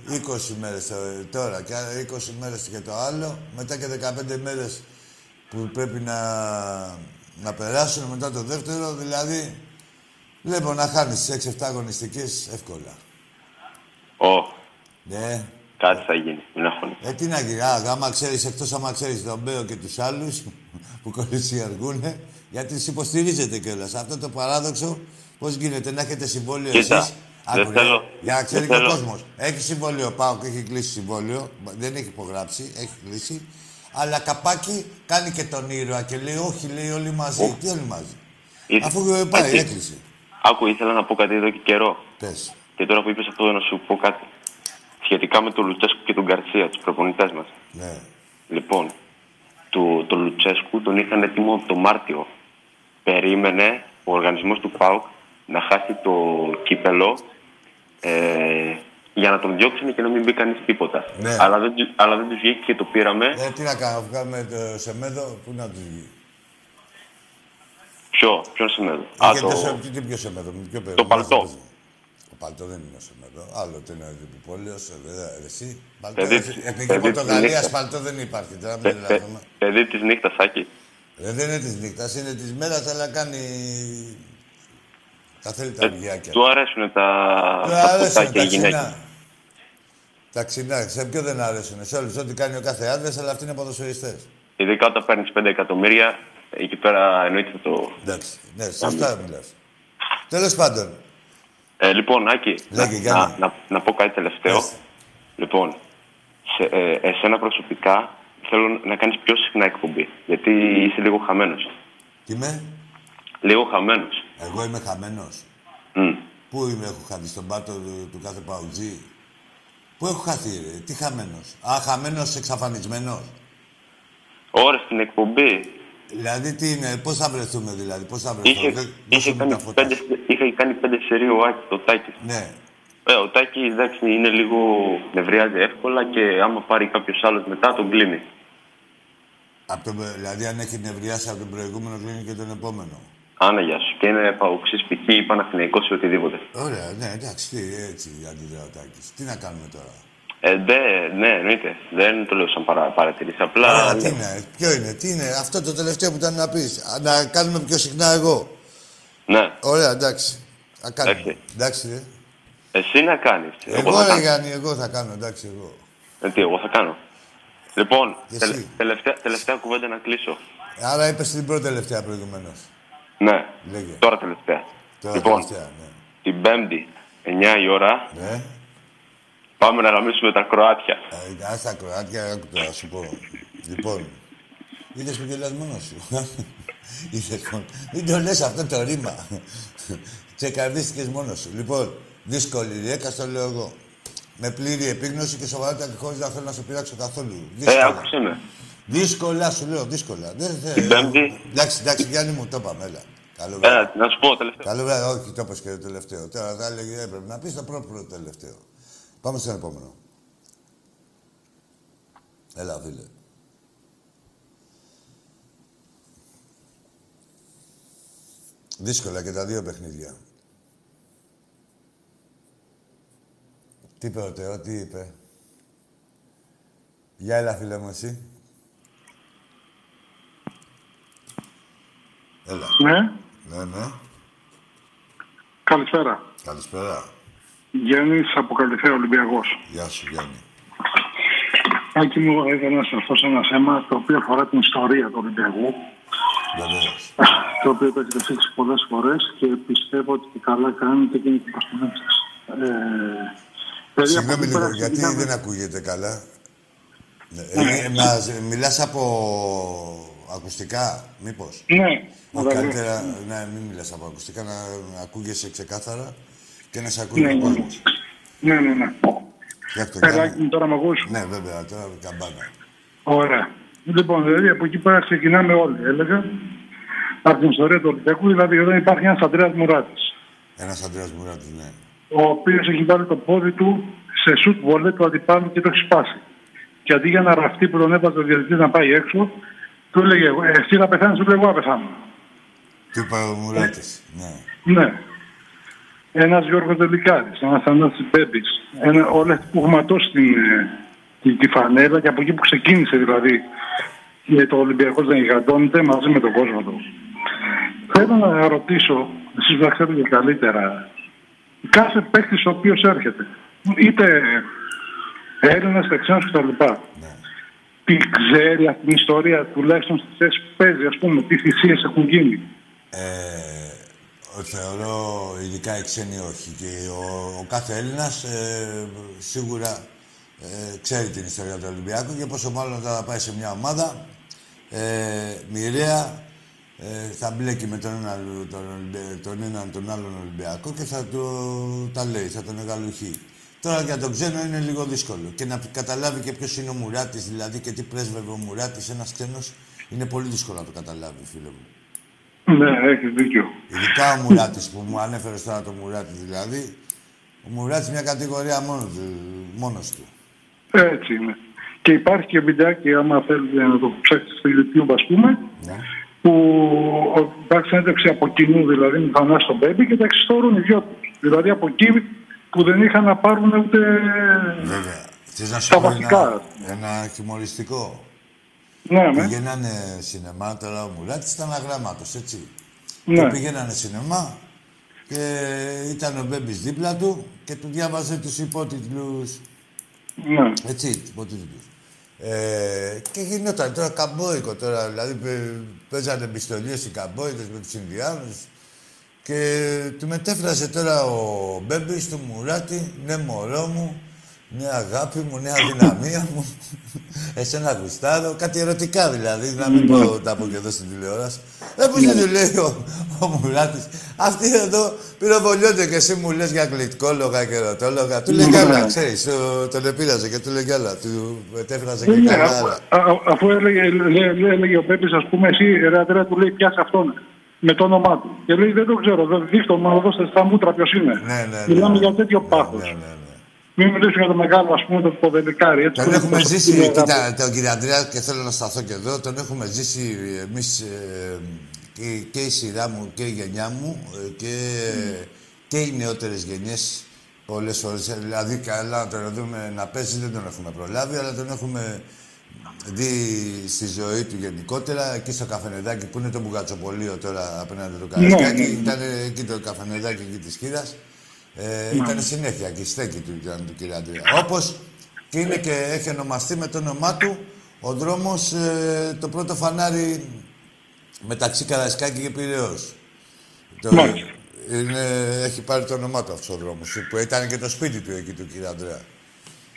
20 μέρες τώρα και άλλα 20 μέρες και το άλλο, μετά και 15 μέρες που πρέπει να, να περάσουν μετά το δεύτερο. Δηλαδή βλέπω να χάνεις τι 6-7 αγωνιστικές εύκολα. Ω, Ναι. κάτι θα γίνει. Μην αγχώνει. Ε, τι να γίνει, α, άμα ξέρεις, εκτός άμα ξέρεις τον Μπέο και τους άλλους που κολλησιαργούνε, γιατί τους υποστηρίζετε κιόλας. Αυτό το παράδοξο, πώς γίνεται, να έχετε συμβόλαιο Κοίτα, εσείς; δεν Άκου, ρε, θέλω- Για να ξέρει δεν και ο θέλω. κόσμος. Έχει συμβόλαιο, πάω και έχει κλείσει συμβόλαιο. Δεν έχει υπογράψει, έχει κλείσει. Αλλά καπάκι κάνει και τον ήρωα και λέει, όχι, λέει όλοι μαζί. Τι όλοι μαζί; Ήρθε- Αφού ε, πάει, Άκη, έκλεισε. Άκου, ήθελα να πω κάτι εδώ και καιρό. Πες. Και τώρα που είπες αυτό να σου πω κάτι. Σχετικά με τον Λουτσέσκου και τον Γκαρσία, τους προπονητές μας. Ναι. Λοιπόν, το, το Λουτσέσκου τον είχαν έτοιμο από το Μάρτιο. Περίμενε ο οργανισμός του ΠΑΟΚ να χάσει το κύπελο ε, για να τον διώξουν και να μην μπει κανείς τίποτα. Ναι. Αλλά, δεν, του- αλλά δεν τους βγήκε και το πήραμε. Ε, τι να κάνω, βγάλουμε το Σεμέδο, πού να τους βγει; Ποιο, ποιος είναι εδώ. Α, Είχε το, το... σε- τι πιο Σεμέδο, ποιο παιδί. το παλτό. Το παλτό δεν είναι ο Σεμέδο. Άλλο το είναι ο Διπυπόλαιος, ε, εσύ. Παλτό, Παιδί έτσι, της- Εθνική παιδί της Πορτογαλίας νύχτας. παλτό δεν υπάρχει. Τώρα μην παι- παι- τρελαθούμε. παιδί της νύχτας, Άκη. Ε, δεν είναι της νύχτας, είναι της μέρας, αλλά κάνει... Τα θέλει τα αργιάκια. Ε, Του αρέσουν τα, Του τα αρέσουν φωτάκια τα οι γυναίκες. ξινά. Τα ξινά, σε ποιο δεν αρέσουν. Σε όλους, ό,τι κάνει ο κάθε άντρας, αλλά αυτοί είναι ποδοσφαιριστές. Ειδικά όταν παίρνεις 5 εκατομμύρια, εκεί πέρα εννοείται θα το. Εντάξει, ναι, σωστά μιλάς. Τέλος πάντων, Ε, λοιπόν, Άκη, να, Λέγε, Γιάννη. να, να, να πω κάτι τελευταίο. Λοιπόν, σε, ε, εσένα προσωπικά θέλω να κάνεις πιο συχνά εκπομπή. Γιατί είσαι λίγο χαμένος. τι είμαι, Λίγο χαμένος. Εγώ είμαι χαμένος. Μμ. Πού είμαι, έχω χαθεί στον πάτο του, του κάθε παουτζή; Πού έχω χαθεί, ρε, τι χαμένος; Α, χαμένος εξαφανισμένος. Ωρες στην εκπομπή. Δηλαδή τι είναι, πώς θα βρεθούμε δηλαδή, πώς θα βρεθούμε; Είχε, Δε- είχε, δώσε μου κάνει τα φώτα. πέντε, είχε κάνει πέντε σερί ο Άκης, το Τάκης. Ναι. Ε, ο Τάκης εντάξει είναι λίγο νευριάζει εύκολα και άμα πάρει κάποιος άλλος μετά τον κλείνει. Από το, δηλαδή αν έχει νευριάσει από τον προηγούμενο κλείνει και τον επόμενο. Άνα γεια σου. Και είναι παοξής π.χ. ή Παναθηναϊκός ή οτιδήποτε. Ωραία, ναι, εντάξει, τι, έτσι αντιδρά ο Τάκης. Τι να κάνουμε τώρα; Ε, δε, ναι, εννοείται. Δεν το λέω σαν παρα, παρατηρήσεις. Απλά. Ωραία, τι είναι, ποιο είναι, τι είναι, αυτό το τελευταίο που ήταν να πεις. Α, Να κάνουμε πιο συχνά εγώ. Ναι. Ωραία, εντάξει. Θα κάνουμε. Εντάξει. Εντάξει, ρε. Εσύ να κάνεις. Εγώ, θα ρε κάνω. Γιάννη, εγώ θα κάνω, εντάξει, εγώ. Ε, τι, εγώ θα κάνω. Λοιπόν, Και τελε- εσύ. τελευταία, τελευταία κουβέντα να κλείσω. Άρα είπες την πρώτη τελευταία προηγουμένως. Ναι, Λέγε. τώρα τελευταία. Τώρα λοιπόν, τελευταία, ναι. την Πέμπτη, 9 η ώρα, Ναι. πάμε να γαμίσουμε τα Κροάτια. Ε, Ας τα Κροάτια, άκου τώρα, σου πω. Λοιπόν, είδες που γελάς μόνος σου. Είδες μόνο. Μην το λες αυτό το ρήμα. Τσεκαρδίστηκες μόνος σου. Λοιπόν, δύσκολη ριέκα, στο λέω εγώ. Με πλήρη επίγνωση και σοβαρότητα και χωρίς να θέλω να σε πειράξω καθόλου. Ε, Δύσκολα. άκουσε με. Δύσκολα, σου λέω, δύσκολα. Δεν, δεν, Την Πέμπτη. Εντάξει, εντάξει, Γιάννη μου, το είπαμε, έλα. Καλό βράδυ. Ε, να σου πω τελευταίο. Καλό βράδυ, όχι, το είπες και το τελευταίο. Τώρα θα έλεγε, έπρεπε να πεις το πρώτο πρώτο τελευταίο. Πάμε στον επόμενο. Έλα, φίλε. Δύσκολα και τα δύο παιχνίδια. Τι είπε ο Τεό, τι είπε; Γεια, έλα, φίλε μου, εσύ. Έλα. Ναι, Ναι, ναι. καλησπέρα. Καλησπέρα. Γιάννης από Καλυθέα Ολυμπιακός. Γεια σου, Γιάννη. Άκη μου, ήθελα να σταθώ σε ένα θέμα το οποίο αφορά την ιστορία του Ολυμπιακού. Βεβαίως. Το οποίο το έχετε θίξει πολλές φορές και πιστεύω ότι και καλά κάνετε και είναι και προς την έμφαση. Ε, δηλαδή, από Συγγνώμη εκεί πέρα λίγο, γιατί ξεκινάμε- δεν ακούγεται καλά. Ναι, ε, μας- μιλάς από ακουστικά, μήπως; Ναι, Όχι, ωραία. καλύτερα να μην μιλάς από ακουστικά, να, να ακούγεσαι ξεκάθαρα και να σε ακούει Ναι, ο ναι. κόσμος. Ναι, ναι, ναι. Φτιάχτε το, Έλα, Γιάννη. Άκη μου, τώρα με ακούς; Ναι, βέβαια, τώρα καμπάνα. Ωραία. Λοιπόν, δηλαδή από εκεί πέρα ξεκινάμε όλοι, έλεγα. Από την ιστορία του Ολυμπιακού, δηλαδή εδώ υπάρχει ένας Αντρέα Μουράτης. Ένας Αντρέας Μουράτης, ναι. ο οποίος έχει βάλει το πόδι του σε σουτ βολέ του αντιπάλου και το έχει σπάσει. Και αντί για να ραφτεί που τον έβαζε ο διαιτητής να πάει έξω, του έλεγε: «Ε, Εσύ να πεθάνεις, του λέει: Εγώ να πεθάνω. Τι είπε ο Μουράτης, ναι. Ναι. Ένας Γιώργος Δελικάρη, ένας Θανάση Μπέμπης, ο Λέχτη που έχει ματώσει την, ε, τη, τη φανέλα και από εκεί που ξεκίνησε δηλαδή και το Ολυμπιακός να γιγαντώνεται μαζί με τον κόσμο του. Θέλω να ρωτήσω, εσείς που τα ξέρετε καλύτερα, κάθε παίκτης ο οποίος έρχεται, είτε Έλληνας, Τεξάνο κτλ. Τι ξέρει αυτή την ιστορία, τουλάχιστον στη θέση που παίζει, ας πούμε, τι θυσίες έχουν γίνει. Ε, θεωρώ ειδικά οι ξένοι όχι. Και ο, ο κάθε Έλληνας ε, σίγουρα ε, ξέρει την ιστορία του Ολυμπιακού και πόσο μάλλον όταν θα πάει σε μια ομάδα ε, μοιραία ε, θα μπλέκει με τον έναν τον, Ολυμπια- τον, έναν, τον άλλον Ολυμπιακό και θα του τα λέει, θα τον εγκαλουχεί. Τώρα για τον ξένο είναι λίγο δύσκολο. Και να καταλάβει και ποιος είναι ο Μουράτης, δηλαδή και τι πρέσβευε ο Μουράτης, ένας ξένος, είναι πολύ δύσκολο να το καταλάβει, φίλε μου. Ναι, έχεις δίκιο. Ειδικά ο Μουράτης που μου ανέφερες τώρα το Μουράτης δηλαδή. Ο Μουράτης μια κατηγορία μόνος του, μόνος του. Έτσι είναι. Και υπάρχει και βιντεάκι, άμα θέλετε να το ψάξετε στο YouTube, ας πούμε, Ναι. που ο- υπάρχει συνέντευξη από κοινού, δηλαδή με τον Θανάση τον Μπέμπη και τα εξιστορούν οι δυο τους. Δηλαδή από εκεί που δεν είχαν να πάρουν ούτε Βέβαια. Θες να σου τα πω βασικά. ένα, ένα χιουμοριστικό. Ναι, ναι. Πηγαίνανε σινεμά, τώρα ο Μουράτης ήταν αγράμματος, έτσι. Ναι. Και πήγαινανε σινεμά και ήταν ο Μπέμπης δίπλα του και του διάβαζε τους υπότιτλους. Ναι. Έτσι, υπότιτλους. Ε, και γινόταν τώρα καμπόικο τώρα, δηλαδή παι- παίζανε πιστολίες οι καμπόικες με τους Ινδιάνους και του μετέφρασε τώρα ο Μπέμπης του Μουράτη, ναι μωρό μου, ναι αγάπη μου, ναι αδυναμία μου, εσένα γουστάρω, κάτι ερωτικά δηλαδή, να μην πω τα πω και εδώ στην τηλεόραση. Ε, πώς δεν του λέει ο, ο Μουράτης, αυτοί εδώ πυροβολιόνται και εσύ μου λες για γλυκόλογα και ερωτόλογα. Του λέει κι άλλα, ξέρεις, το- τον επήραζε και του λέει κι άλλα, του μετέφρασε και Ναι, καλά αφού- άλλα. α- α- αφού έλεγε, λέ- λέ- έλεγε ο Πέπης, ας πούμε, εσύ, ρε Αντρέα, του λέει, πιάσε αυτόν με το όνομά του. Και λέει, δεν το ξέρω, δεν δείχνω, μα δώστε στα μούτρα ποιος είναι. Ναι, ναι, ναι. Μιλάμε για τέτοιο πάθος. Μην μιλήσουμε για το μεγάλο, ας πούμε, το ποδελικάρι. Έτσι, Τον που έχουμε είναι ζήσει, στην κοίτα, αγάπη. τον κύριο Αντρέα και θέλω να σταθώ και εδώ, τον έχουμε ζήσει εμείς ε, και, και η σειρά μου και η γενιά μου ε, και, και οι νεότερες γενιές πολλές φορές. Ε, Δηλαδή, καλά να τον δούμε να παίζει δεν τον έχουμε προλάβει, αλλά τον έχουμε δει στη ζωή του γενικότερα, εκεί στο καφενεδάκι που είναι το μπουγατσοπολείο τώρα απέναντι το Καρασκάκι. Ναι, ναι. Ήταν εκεί το καφενεδάκι εκεί της Κύρας. Ε, ήταν συνέχεια εκεί, στέκει του ήταν του κύριου Αντρέα. Όπως και είναι και έχει ονομαστεί με το όνομά του ο δρόμος, ε, το πρώτο φανάρι μεταξύ Καραϊσκάκη και Πειραιώς. Το, Μάλιστα. είναι, έχει πάρει το όνομά του αυτός ο δρόμος, που ήταν και το σπίτι του εκεί του κύριε Ανδρέα.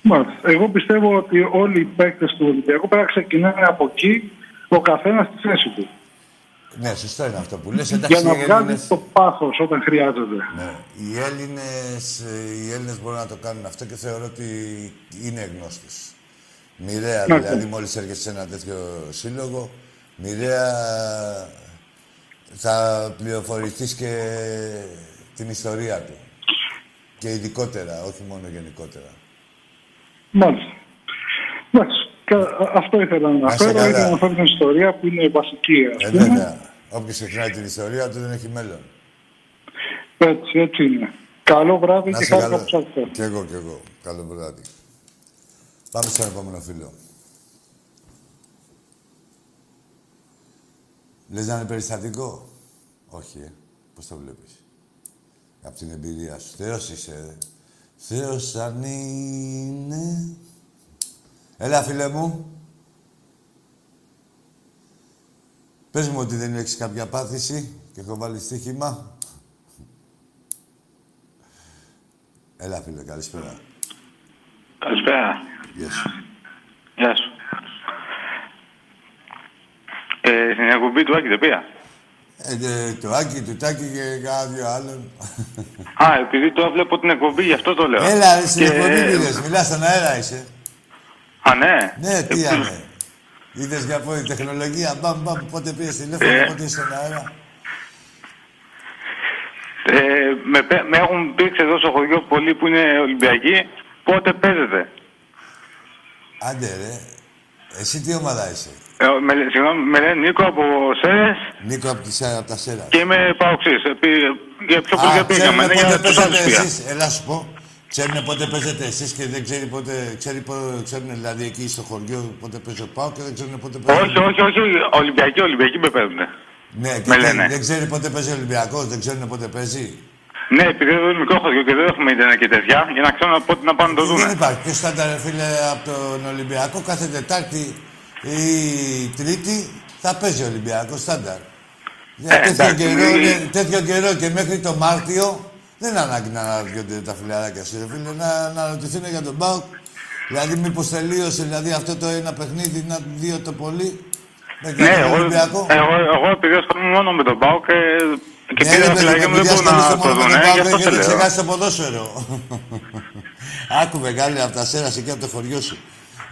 Μάλιστα. Εγώ πιστεύω ότι όλοι οι παίκτες του Ολυμπιακού πρέπει να ξεκινάνε από εκεί, ο καθένας στη θέση του. Ναι, σωστό είναι αυτό που λες. Για Εντάξει, να οι βγάλει Έλληνες, το πάθος όταν χρειάζεται. ναι, οι, Έλληνες, ε, οι Έλληνες μπορούν να το κάνουν αυτό και θεωρώ ότι είναι γνώστες. Μοιραία, Ναι, δηλαδή, ναι. μόλις έρχεσαι σε ένα τέτοιο σύλλογο, μοιραία θα πληροφορηθείς και την ιστορία του. Και ειδικότερα, όχι μόνο γενικότερα. Μάλιστα. Εντάξει. Κα- α- Αυτό ήθελα να Να είσαι αναφέρω. καλά. Ήθελα να αναφέρω την ιστορία που είναι βασική. Ας Ε, πούμε. βέβαια. Όποιος ξεχνάει την ιστορία του δεν έχει μέλλον. Έτσι, έτσι είναι. Καλό βράδυ Να και είσαι χάρηκα καλά. που σας ακούω. Κι εγώ, κι εγώ. Καλό βράδυ. Πάμε στον επόμενο φίλο. Λες να είναι περιστατικό; Όχι, ε. Πώς το βλέπεις; Από την εμπειρία σου. Θεός είσαι, ε. Θεός αν είναι... Έλα, φίλε μου. Πες μου ότι δεν έχεις κάποια πάθηση και έχω βάλει στοίχημα. Έλα, φίλε, καλησπέρα. Καλησπέρα. Γεια σου. Γεια σου. Ε, στην εκπομπή του Άκη δεν πήγα. Ε, ε, το Άκη, του Τάκη και κάνα δυο άλλων. Α, επειδή τώρα βλέπω την εκπομπή, γι' αυτό το λέω. Έλα, ρε, στην Και- εκπομπή πήγες. Μιλάς στον αέρα είσαι. Α, ναι. Ναι, τι είναι. Είδες για πω η τεχνολογία, μπαμ, μπαμ, πότε πήγες τηλέφωνο, Ε. πότε είσαι στον αέρα. Ε, με, πέ- με έχουν πει εδώ στο χωριό πολλοί που είναι Ολυμπιακοί. Πότε παίζετε; Άντε, ρε. Εσύ τι ομάδα είσαι; Ε, με, συγγνώμη, με λένε Νίκο από Σέρες Νίκο από, τη, από τα Σέρας. και είμαι Παοξής. Ε, πή- Για πιο πολύ δεν πήγαμε, ναι, για τους άλλους πήγα. εσείς; Έλα σου πω. Ξέρουν πότε παίζετε εσείς και δεν ξέρει πότε... Ξέρει πότε, ξέρουν δηλαδή εκεί στο χωριό πότε παίζει ο Πάο και δεν ξέρουν πότε παίζει... Όχι, όχι, όχι. Ολυμπιακοί, Ολυμπιακοί με παίζουν. Ναι, και με δεν- λένε. δεν ξέρει πότε παίζει ο Ολυμπιακός, δεν ξέρουν πότε παίζει. Ναι, επειδή εδώ είναι μικρό χωριό και δεν έχουμε ίντερνετ και τέτοια, για να ξέρουν πότε να πάνε να το Δεν δουν. υπάρχει. Ποιος θα ήταν, ρε φίλε, από τον Ολυμπιακό κάθε Τετάρτη ή Τρίτη θα παίζει ο Ολυμπιακός στάνταρ. Για Ε, τέτοιο, εντάξει, καιρό, μη- είναι- τέτοιο καιρό και μέχρι το Μάρτιο δεν είναι ανάγκη να αναρωτιόνται τα φιλαράκια σου, ρε φίλε, να αναρωτηθούν για τον Μπάουκ. Δηλαδή, μήπως τελείωσε δηλαδή, αυτό το ένα παιχνίδι, να δύο το πολύ. Με Ναι, τον εγώ, Ολυμπιακό. εγώ, εγώ επειδή ασχολούμαι μόνο με τον Πάο και, και Ναι, πήρα ρε, τα παιδί, φιλαράκια μου δεν επειδή μπορούν να ασχολείσαι το μόνο με δουν, τον ε, Πάοκ, γι' αυτό σε έχετε λέω. ξεχάσει το ποδόσφαιρο. Άκου μεγάλη από τα σέρα εκεί από το χωριό σου.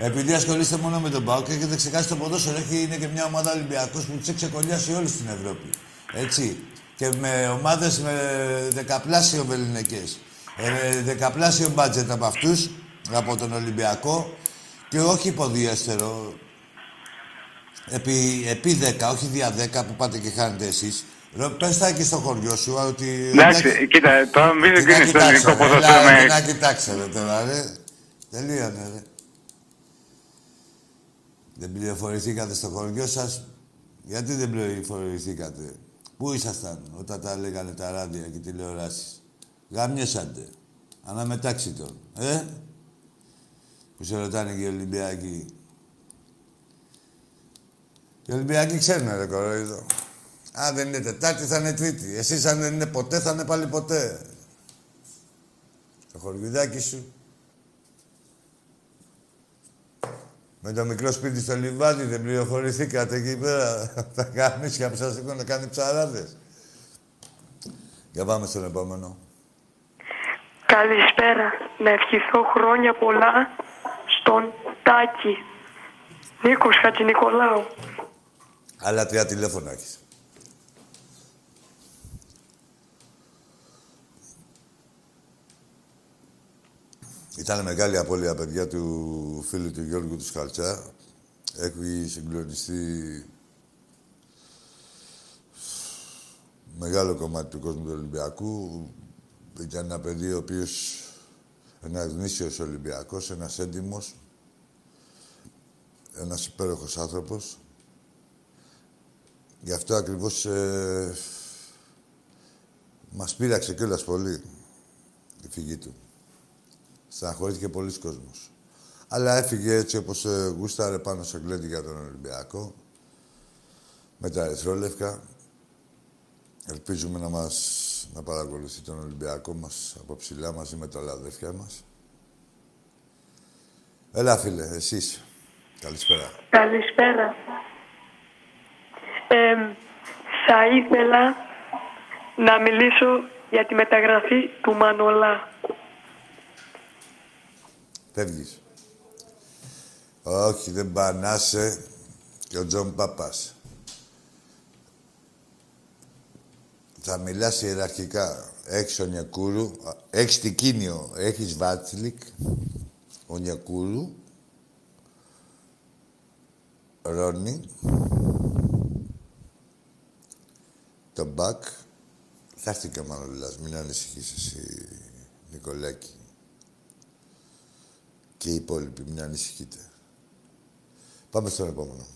Επειδή ασχολείστε μόνο με τον Πάοκ, έχετε ξεχάσει το ποδόσφαιρο. Έχει, είναι και μια ομάδα Ολυμπιακός που τους έχει ξεκολλιάσει όλη στην Ευρώπη. Έτσι. Και με ομάδες με δεκαπλάσιο βεληνικές. Ε, δεκαπλάσιο μπάτζετ από αυτούς, από τον Ολυμπιακό. Και όχι υποδιέστερο. Επί, επί 10, όχι δια 10 που πάτε και χάνετε εσείς. Ρο- Πες τα εκεί στο χωριό σου ότι... Εντάξει, κοίτα, τώρα μην Τι να κρίνεις το κοιτάξω, ελληνικό ρε, ποδόσφαιρο έλα, με... τι Να κοιτάξετε τώρα, ρε. Τελείωνε, ρε. Δεν πληροφορηθήκατε στο χωριό σας; Γιατί δεν πληροφορηθήκατε; Πού ήσασταν όταν τα λέγανε τα ράδια και οι τηλεοράσεις; Γαμιέσατε. Αναμετάξει τον. Ε; Που σε ρωτάνε και οι Ολυμπιακοί. Οι Ολυμπιακοί ξέρουν, ρε κοροϊδό. Αν δεν είναι Τετάρτη, θα είναι Τρίτη. Εσείς αν δεν είναι ποτέ, θα είναι πάλι ποτέ. Το χωριουδάκι σου. Με το μικρό σπίτι στο λιβάδι δεν πληροφορηθήκατε εκεί πέρα. Τα καμίσια που σας έχουν κάνει ψαράδες. Για πάμε στον επόμενο. Καλησπέρα. Να ευχηθώ χρόνια πολλά στον Τάκη. Νίκος Χατζηνικολάου. Άλλα τρία τηλέφωνα έχεις. Ήταν μεγάλη απώλεια, παιδιά, του φίλου του Γιώργου του Σκαλτσά. Έχει συγκλονιστεί μεγάλο κομμάτι του κόσμου του Ολυμπιακού. Ήταν ένα παιδί ο οποίος, ένας γνήσιος Ολυμπιακός, ένας έντιμος, ένας υπέροχος άνθρωπος. Γι' αυτό ακριβώς ε, μας πείραξε κιόλας πολύ η φυγή του. Στεναχωρήθηκε πολλοί κόσμος. Αλλά έφυγε έτσι όπως ε, γούσταρε πάνω στο γκλέντι για τον Ολυμπιακό. με τα ερυθρόλευκα. Ελπίζουμε να μας να παρακολουθεί τον Ολυμπιακό μας από ψηλά μαζί με τα άλλα αδερφιά μας. Έλα, φίλε, εσείς. Καλησπέρα. Καλησπέρα. Ε, θα ήθελα να μιλήσω για τη μεταγραφή του Μανολά. Φεύγεις. Όχι, δεν πανάσαι και ο Τζον Πάπας. Θα μιλάς ιεραρχικά. Έχεις ο Νιακούρου, έχεις Τικίνιο, έχεις Βάτσλικ, ο Νιακούρου, Ρόνι, το Μπακ. Θα έρθει και ο Μανολάς, μην ανησυχείς εσύ, Νικολάκη. Και οι υπόλοιποι, μην ανησυχείτε. Πάμε στον επόμενο.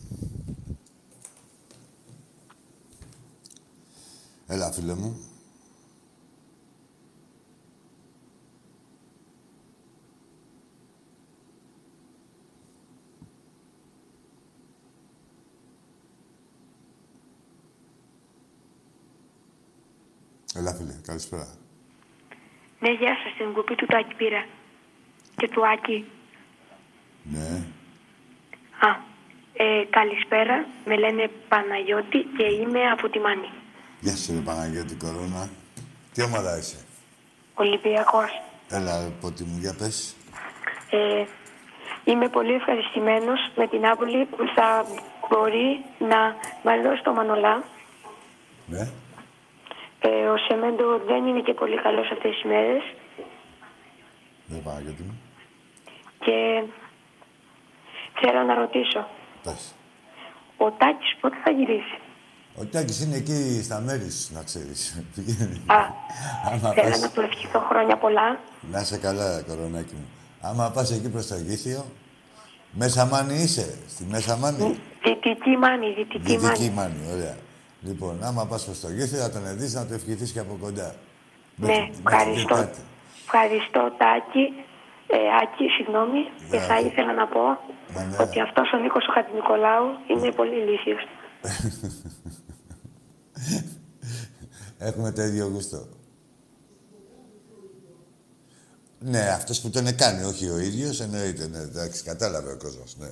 Έλα, φίλε μου. Έλα, φίλε. Καλησπέρα. Ναι, γεια σας, την κουπί του Τάκη πήρα. Και του Άκη. Ναι. Α, ε, καλησπέρα. Με λένε Παναγιώτη και είμαι από τη Μάνη. Γεια σου, ρε Παναγιώτη Κορώνα. Τι ομάδα είσαι; Ολυμπιακός. Έλα, πότι μου, για πες. Ε, είμαι πολύ ευχαριστημένος με την Άπολη που θα μπορεί να μας δώσει το Μανολά. Ναι. Ε, ο Σεμέντο δεν είναι και πολύ καλός αυτές τις μέρες Ναι, Παναγιώτη μου. Και θέλω να ρωτήσω. Πες. Ο Τάκης πότε θα γυρίσει; Ο Τάκης είναι εκεί στα μέρη σου, να ξέρεις. Α, Άμα θέλω πας... να του ευχηθώ χρόνια πολλά. Να είσαι καλά, κορονάκι μου. Άμα πας εκεί προς το Γήθιο, μέσα μάνη είσαι, στη μέσα μάνη. Δυτική Μάνη, Δυτική Μάνη. Δυτική μάνη, ωραία. Λοιπόν, άμα πας προς το Γήθιο, θα τον δεις να το ευχηθείς και από κοντά. Ναι, Μέχρι- μέχρι ευχαριστώ. Τετάρτη. Ευχαριστώ Τάκη. Ε, Άκη, συγγνώμη. Και θα ήθελα να πω ναι. ότι αυτός ο Νίκος ο Χατζηνικολάου είναι πολύ ηλίθιος. Έχουμε το ίδιο γούστο. Ναι, αυτός που τον έκανε, όχι ο ίδιος, εννοείται, ναι, εντάξει, κατάλαβε ο κόσμος, ναι.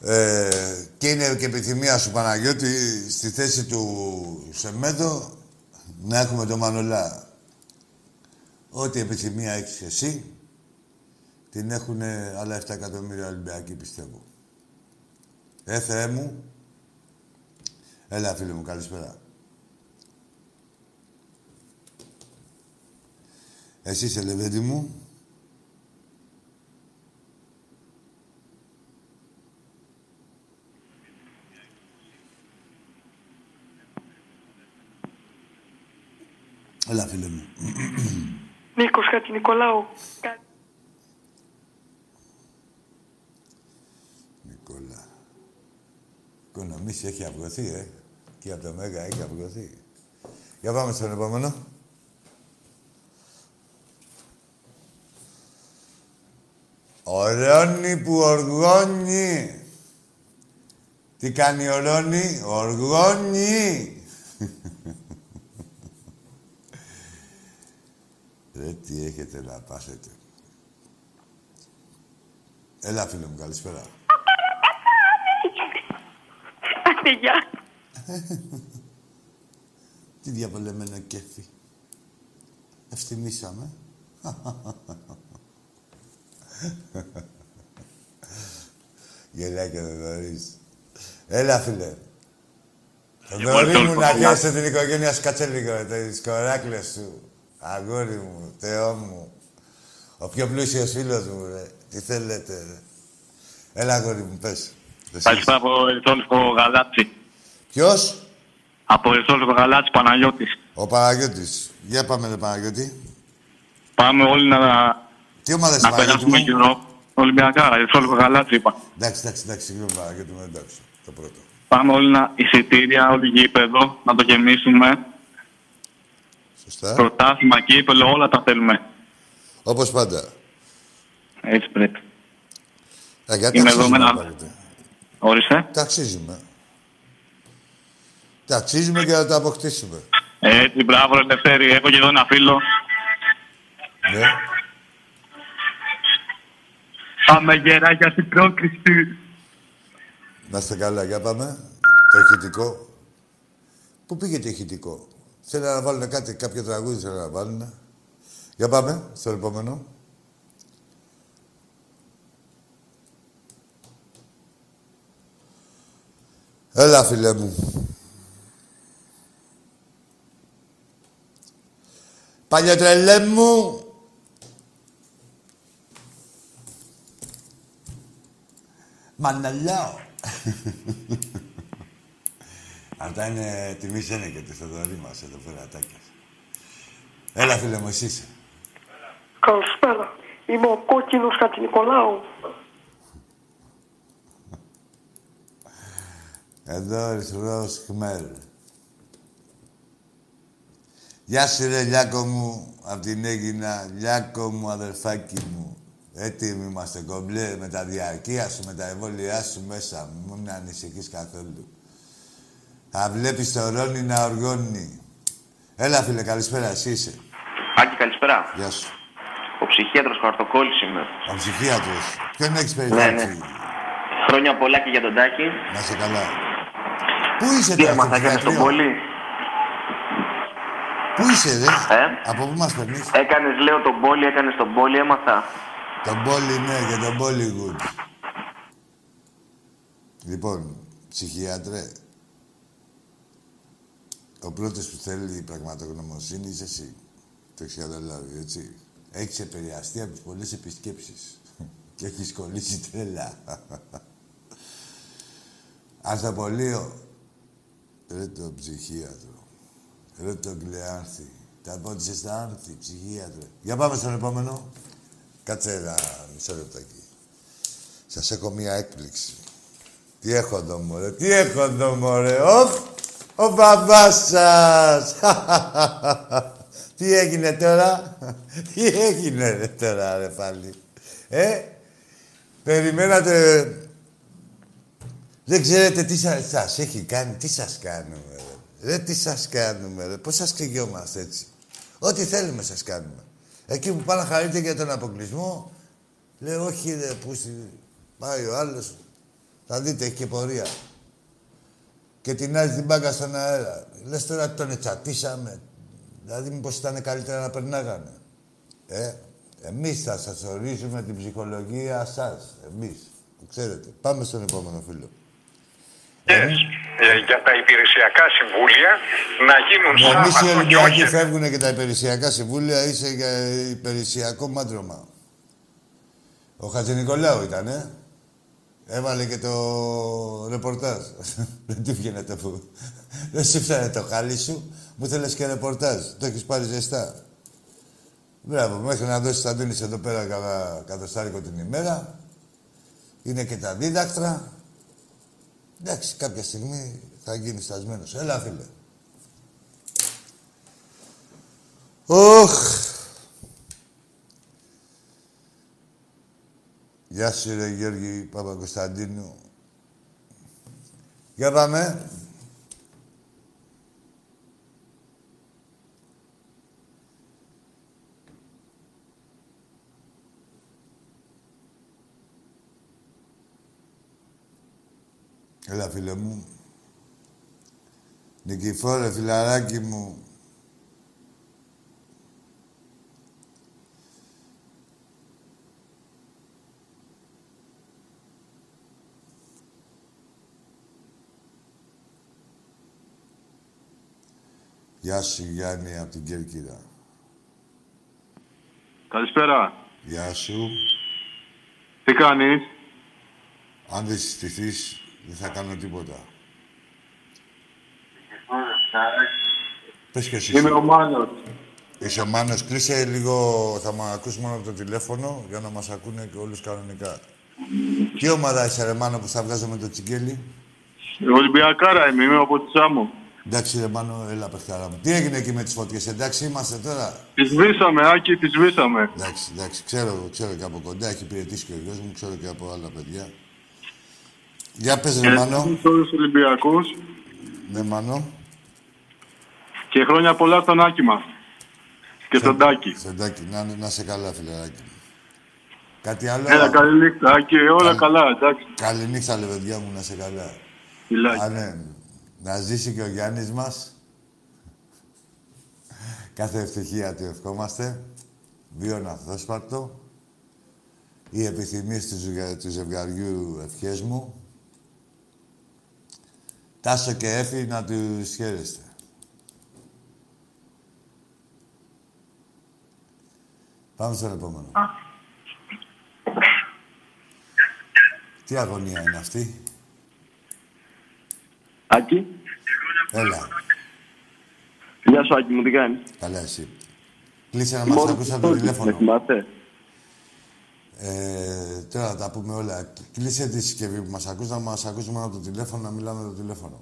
Ε, και είναι και επιθυμία σου, Παναγιώτη, στη θέση του Σεμέδο, να έχουμε τον Μανολά. Ό,τι επιθυμία έχεις εσύ, την έχουν άλλα 7 εκατομμύρια Ολυμπιακοί, πιστεύω. Ε, Θεέ μου, Έλα, φίλε μου, καλησπέρα. Εσύ είσαι Λεβέντη μου. Έλα, φίλε μου. Νίκος Χατζηνικολάου. Νικόλα. Οικονομήσει έχει αυγωθεί, ε. Και από το Μέγα έχει αυγωθεί. Για πάμε στον επόμενο. Ο Ρόνι που οργώνει. Τι κάνει ο Ρόνι, οργώνει. Ρε, τι έχετε να πάθετε. Έλα, φίλε μου, καλησπέρα. Άντε, γεια. Τι διαβολεμένο κέφι. Ευθυμίσαμε. Γελάει και Θοδωρής. Έλα, φίλε. Θοδωρή μου, να πιάσετε την οικογένεια σου, κάτσε λίγο, τις κοράκλες σου. Αγόρι μου, Θεό μου. Ο πιο πλούσιος φίλος μου, ρε. Τι θέλετε, ρε. Έλα, αγόρι μου, πες. Εσύ. Καλησπέρα από Ερυθρόλευκο Γαλάτσι. Ποιος; Από Ερυθρόλευκο Γαλάτσι, Παναγιώτης. Ο Παναγιώτης. Για πάμε, ρε Παναγιώτη. Πάμε όλοι να, Τι ομάδα είσαι, να Παναγιώτη περάσουμε μου; καιρό. Ολυμπιακά, Ερυθρόλευκο Γαλάτσι είπα. Εντάξει, εντάξει, εντάξει, συγγνώμη Παναγιώτη μου, εντάξει. Το πρώτο. Πάμε όλοι να εισιτήρια, όλοι γήπεδο, να το γεμίσουμε. Σωστά. Πρωτάθλημα, κύπελο, όλα τα θέλουμε. Όπως πάντα. Έτσι πρέπει. Ε, γιατί Είμαι αξίζουμε, εδώ με ένα- Παναγιώτη. Ορίστε. Τα αξίζουμε. Τα αξίζουμε και να τα αποκτήσουμε. Έτσι, μπράβο, ρε Λευτέρη. Έχω και εδώ ένα φίλο. Ναι. Πάμε γεράκια στην πρόκριση. Να είστε καλά, για πάμε. Το ηχητικό. Πού πήγε το ηχητικό; Θέλει να βάλουν κάτι, κάποιο τραγούδι θέλει να βάλουν. Για πάμε, στο επόμενο. Έλα, φίλε μου. Παλιοτρελέ μου. Μαναλάω. Αυτά είναι τιμή και του Θοδωρή μας εδώ πέρα, τάκια. Έλα, φίλε μου, εσύ είσαι. Καλησπέρα. Είμαι ο κόκκινος Χατζηνικολάου. Εδώ, Ερυθρός Χμέλ. Γεια σου, ρε, Λιάκο μου, απ' την Έγινα. Λιάκο μου, αδερφάκι μου. Έτοιμοι είμαστε κομπλέ με τα διαρκεία σου, με τα εμβόλια σου μέσα. Μην ανησυχείς καθόλου. Θα βλέπεις το Ρόνι να οργώνει. Έλα, φίλε, καλησπέρα, εσύ είσαι. Άκη, καλησπέρα. Γεια σου. Ο ψυχίατρος Χαρτοκόλλης είμαι. Ο ψυχίατρος. Ποιον έχεις Ναι, περιφέρει. ναι. Χρόνια πολλά και για τον Τάκη. Να σε καλά. Πού είσαι Τι τώρα, στο έμαθα, έκανες στον ψυχιατρίο; πόλη. Πού είσαι, ρε. Ε; Από πού μας παίρνεις; Έκανες, λέω, τον πόλη, έκανες τον πόλη, έμαθα. Τον Πόλη, ναι, και τον Bollywood. Λοιπόν, ψυχίατρε, ο πρώτος που θέλει πραγματογνωμοσύνη είσαι εσύ. Το έχεις καταλάβει, έτσι. Έχεις επηρεαστεί από τις πολλές επισκέψεις. και έχεις κολλήσει τρέλα. Αρθοπολείο. Ρε το ψυχίατρο. Ρε το κλεάνθη. Τα πόντισε στα άνθη, ψυχίατρε. Για πάμε στον επόμενο. Κάτσε ένα μισό λεπτάκι. Σας έχω μία έκπληξη. Τι έχω εδώ, μωρέ; Τι έχω εδώ, μωρέ; Οφ, ο μπαμπάς σας. Τι έγινε τώρα; Τι έγινε ρε, τώρα, ρε, πάλι; Ε, περιμένατε... Δεν ξέρετε τι σας, σας έχει κάνει, τι σας κάνουμε, ρε. Ρε, τι σας κάνουμε, ρε. Πώς σας κρυγιόμαστε έτσι. Ό,τι θέλουμε σας κάνουμε. Εκεί που πάνε να χαρείτε για τον αποκλεισμό, λέω όχι ρε, πούστη. Πάει ο άλλος, θα δείτε, έχει και πορεία. Και την άλλη την μπάγκα στον αέρα. Λες τώρα τον ετσατίσαμε. Δηλαδή μήπως ήταν καλύτερα να περνάγανε. Ε, εμείς θα σας ορίζουμε την ψυχολογία σας. Εμείς. Το ξέρετε. Πάμε στον επόμενο φίλο. ε, για τα υπηρεσιακά συμβούλια να γίνουν Εμείς οι Σάββατο και Ολυμπιακοί όχι φεύγουν και τα υπηρεσιακά συμβούλια, είσαι για υπηρεσιακό μάντρωμα. Ο Χατζηνικολάου ήταν, ε. Έβαλε και το ρεπορτάζ. Δεν του βγαίνει το που. Δεν σου φτάνε το χαλί σου, μου θέλεις και ρεπορτάζ. Το έχεις πάρει ζεστά. Μπράβο, μέχρι να δώσεις τα δίνεις εδώ πέρα κατά κατοστάρικο την ημέρα. Είναι και τα δίδακτρα. Εντάξει, κάποια στιγμή θα γίνεις στασμένος. Έλα, φίλε. Οχ. Γεια σου, ρε Γιώργη Παπα-Κωνσταντίνου. Για πάμε. Έλα, φίλε μου. Νικηφόρε, φιλαράκι μου. Γεια σου, Γιάννη, από την Κέρκυρα. Καλησπέρα. Γεια σου. Τι κάνεις; Αν δεν συστηθείς, δεν θα κάνω τίποτα. Πες και εσύ. Είμαι ο Μάνος. Είσαι ο Μάνος. Κλείσε λίγο, θα με ακούσει μόνο από το τηλέφωνο για να μας ακούνε και όλους κανονικά. Τι ομάδα είσαι, ρε Μάνο, που θα βγάζω με το τσιγκέλι. Ολυμπιακάρα είμαι, είμαι από τη Σάμο. Εντάξει, ρε Μάνο, έλα, παιχτάρα μου. Τι έγινε εκεί με τις φωτιές, εντάξει είμαστε τώρα. Τη σβήσαμε, Άκη, τη σβήσαμε. Εντάξει, εντάξει, ξέρω, ξέρω και από κοντά, έχει υπηρετήσει και ο γιος μου, ξέρω και από άλλα παιδιά. Για πες, ρε Μάνο. Σε όλους τους Ολυμπιακούς Ναι, Μάνο. και χρόνια πολλά στον Άκη μας. Και στον Τάκη. Στον Τάκη. Να, να σε καλά, φιλεράκι. Κάτι άλλο; Έλα, καλή νύχτα, Άκη. Όλα Καλή- καλά, εντάξει. Καλή νύχτα, λεβεντιά μου, να σε καλά. Φιλάκια. Α, ναι. Να ζήσει και ο Γιάννης μας. Κάθε ευτυχία του ευχόμαστε. Βίων αυθόσπαρτο. Οι επιθυμίες του, ζευγα- του ζευγαριού ευχές μου. Τάσο και Έφη να τους χαίρεστε. Πάμε στον επόμενο. Τι αγωνία είναι αυτή; Άκη. Έλα. Γεια σου, Άκη μου, τι κάνεις; Καλά εσύ. Κλείσε να μας ακούς από το Με τηλέφωνο. θυμάσαι. Ε, τώρα τα πούμε όλα. Κλείσε τη συσκευή που μας ακούς, να μας ακούς μόνο από το τηλέφωνο, να μιλάμε από το τηλέφωνο.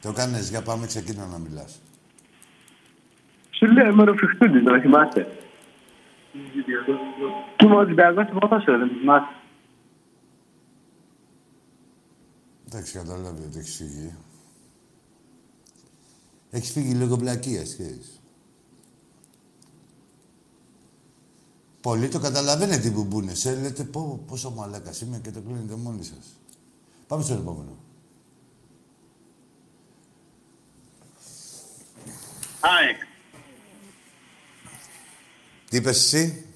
Το κάνεις, για πάμε ξεκίνα να μιλάς. Σου λέω μέρο φιχτούντι, να θυμάσαι. Και είμαι Ολυμπιακός στην ποδόσφαιρο, δεν θυμάσαι. Εντάξει, καταλάβει ότι έχεις φύγει. Έχεις φύγει λίγο μπλακίας, ξέρεις. Πολλοί το καταλαβαίνετε τι μπουμπούνες. Ε, λέτε πω, πόσο μαλάκας είμαι και το κλείνετε μόνοι σας. Πάμε στο επόμενο. ΑΕΚ. Τι είπες εσύ;